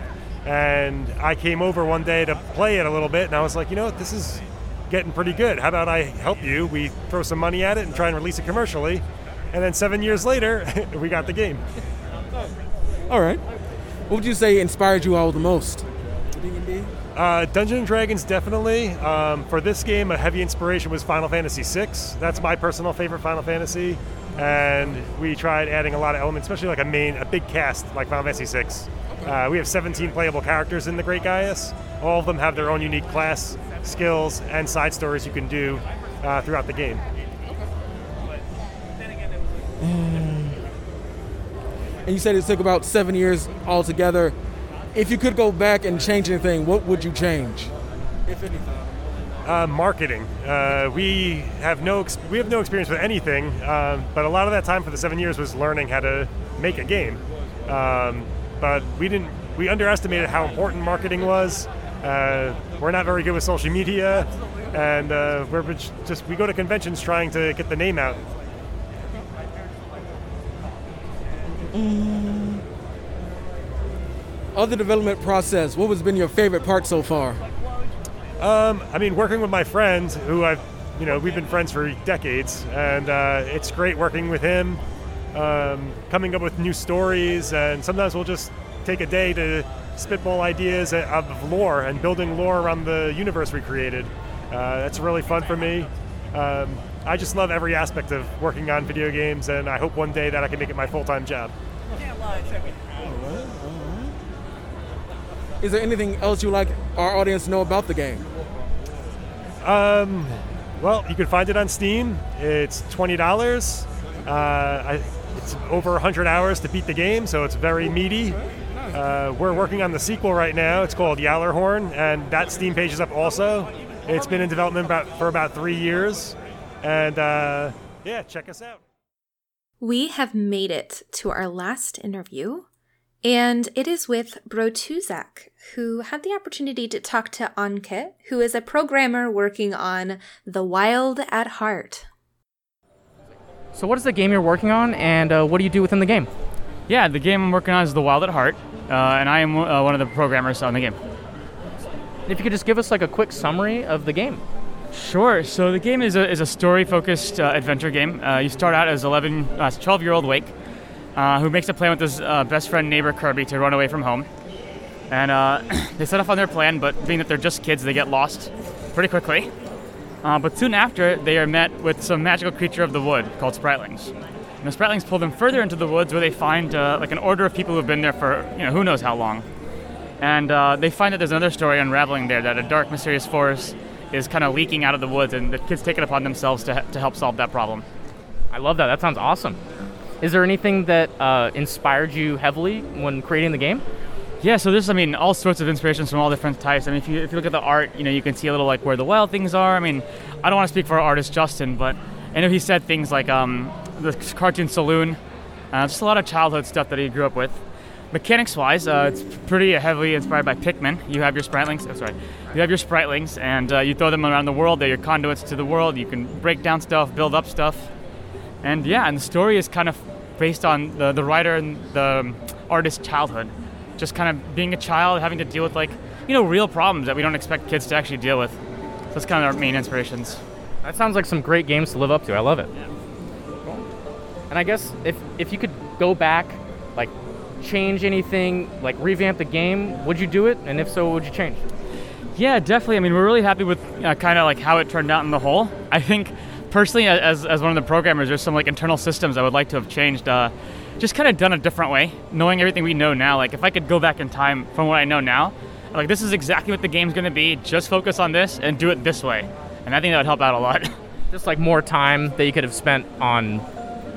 And I came over one day to play it a little bit, and I was like, you know what, this is getting pretty good. How about I help you? We throw some money at it and try and release it commercially. And then seven years later, we got the game. All right. What would you say inspired you all the most? Uh, Dungeons and Dragons definitely. Um, for this game, a heavy inspiration was Final Fantasy VI. That's my personal favorite Final Fantasy, and we tried adding a lot of elements, especially like a main, a big cast like Final Fantasy VI. Uh, we have 17 playable characters in the Great Gaius. All of them have their own unique class, skills, and side stories you can do uh, throughout the game. And you said it took about seven years altogether. If you could go back and change anything, what would you change, if anything? Uh, marketing. Uh, we have no ex- we have no experience with anything, um, but a lot of that time for the seven years was learning how to make a game. Um, but we didn't. We underestimated how important marketing was. Uh, we're not very good with social media, and uh, we're just we go to conventions trying to get the name out. Other development process, what has been your favorite part so far? Um, I mean, working with my friend, who I've, you know, we've been friends for decades, and uh, it's great working with him, um, coming up with new stories, and sometimes we'll just take a day to spitball ideas of lore and building lore around the universe we created. Uh, that's really fun for me. Um, I just love every aspect of working on video games, and I hope one day that I can make it my full-time job. Is there anything else you like our audience to know about the game? Um, well, you can find it on Steam. It's twenty dollars. Uh, I, it's over hundred hours to beat the game, so it's very meaty. Uh, we're working on the sequel right now. It's called Yallarhorn, and that Steam page is up also. It's been in development about, for about three years, and uh, yeah, check us out. We have made it to our last interview, and it is with Brotuzak, who had the opportunity to talk to Anke, who is a programmer working on The Wild at Heart. So, what is the game you're working on, and uh, what do you do within the game? Yeah, the game I'm working on is The Wild at Heart, uh, and I am uh, one of the programmers on the game. If you could just give us like a quick summary of the game. Sure. So the game is a, is a story-focused uh, adventure game. Uh, you start out as 11, 12-year-old Wake, uh, who makes a plan with his uh, best friend neighbor Kirby to run away from home. And uh, they set off on their plan, but being that they're just kids, they get lost pretty quickly. Uh, but soon after, they are met with some magical creature of the wood called Spritelings. And the Spritelings pull them further into the woods, where they find like an order of people who've been there for you know who knows how long. And they find that there's another story unraveling there, that a dark, mysterious force is kind of leaking out of the woods, and the kids take it upon themselves to, to help solve that problem. I love that. That sounds awesome. Is there anything that uh, inspired you heavily when creating the game? Yeah, so there's, I mean, all sorts of inspirations from all different types. I mean, if you, if you look at the art, you know, you can see a little like where the wild things are. I mean, I don't want to speak for our artist Justin, but I know he said things like um, the cartoon Saloon, uh, just a lot of childhood stuff that he grew up with. Mechanics wise, uh, it's pretty heavily inspired by Pikmin. You have your Spritelings, oh, sorry, you have your Spritelings, and uh, you throw them around the world. They're your conduits to the world. You can break down stuff, build up stuff, and yeah, and the story is kind of based on the, the writer and the artist's childhood. Just kind of being a child, having to deal with like, you know, real problems that we don't expect kids to actually deal with. So that's kind of our main inspirations. That sounds like some great games to live up to. I love it. Yeah. And I guess if if you could go back, like change anything, like revamp the game, would you do it? And if so, what would you change? Yeah, definitely. I mean, we're really happy with uh, kind of like how it turned out in the whole. I think personally, as, as one of the programmers, there's some like internal systems I would like to have changed. Uh, just kind of done a different way, knowing everything we know now. Like if I could go back in time from what I know now, like this is exactly what the game's going to be. Just focus on this and do it this way, and I think that would help out a lot. just like more time that you could have spent on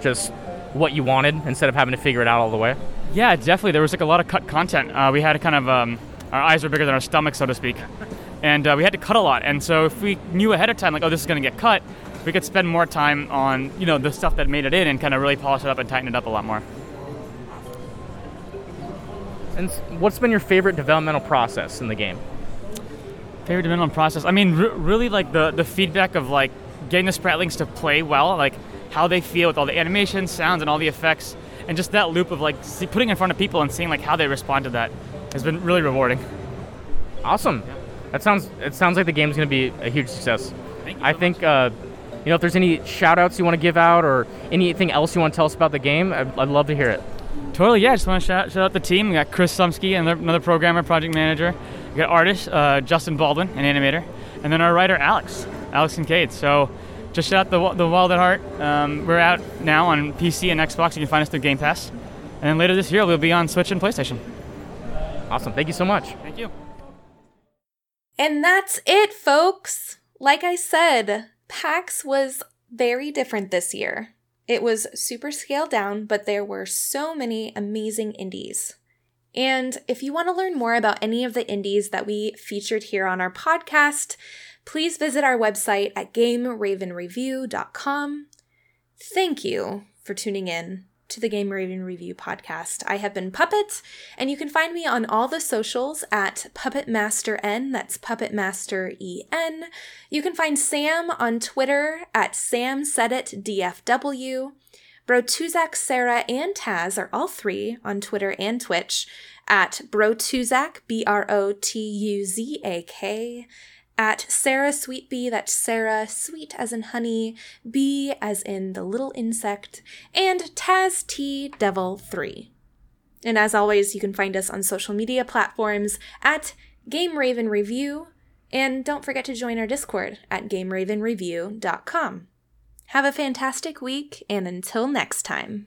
just what you wanted instead of having to figure it out all the way. Yeah, definitely. There was like a lot of cut content. Uh, we had kind of um, our eyes were bigger than our stomachs, so to speak, and uh, we had to cut a lot. And so if we knew ahead of time, like, oh, this is going to get cut, we could spend more time on you know the stuff that made it in and kind of really polish it up and tighten it up a lot more. And what's been your favorite developmental process in the game? Favorite developmental process? I mean, r- really like the the feedback of like getting the Spritelings to play well, like how they feel with all the animations, sounds, and all the effects and just that loop of like see, putting in front of people and seeing like how they respond to that has been really rewarding. Awesome. That sounds. It sounds like the game's going to be a huge success. I think. Uh, you know, if there's any shout outs you want to give out or anything else you want to tell us about the game, I'd, I'd love to hear it. Totally, yeah. I Just want to shout, shout out the team. We got Chris Sumsky, another, another programmer, project manager. We got artist uh, Justin Baldwin, an animator, and then our writer Alex, Alex Kincaid. So just shout out the, the Wild at Heart. Um, we're out now on PC and Xbox. You can find us through Game Pass. And then later this year, we'll be on Switch and PlayStation. Awesome. Thank you so much. Thank you. And that's it, folks. Like I said, PAX was very different this year. It was super scaled down, but there were so many amazing indies. And if you want to learn more about any of the indies that we featured here on our podcast, please visit our website at gameravenreview.com. Thank you for tuning in to the Game Raven Review podcast. I have been Puppet, and you can find me on all the socials at Puppet Master N. That's Puppet Master E N. You can find Sam on Twitter at Sam Said It DFW. Brotuzak, Sarah, and Taz are all three on Twitter and Twitch at Brotuzak, B R O T U Z A K at Sarah Sweet Bee, that's Sarah Sweet as in honey, Bee as in the little insect, and Taz T Devil 3. And as always, you can find us on social media platforms at Game Raven Review, and don't forget to join our Discord at GameRavenReview.com. Have a fantastic week, and until next time.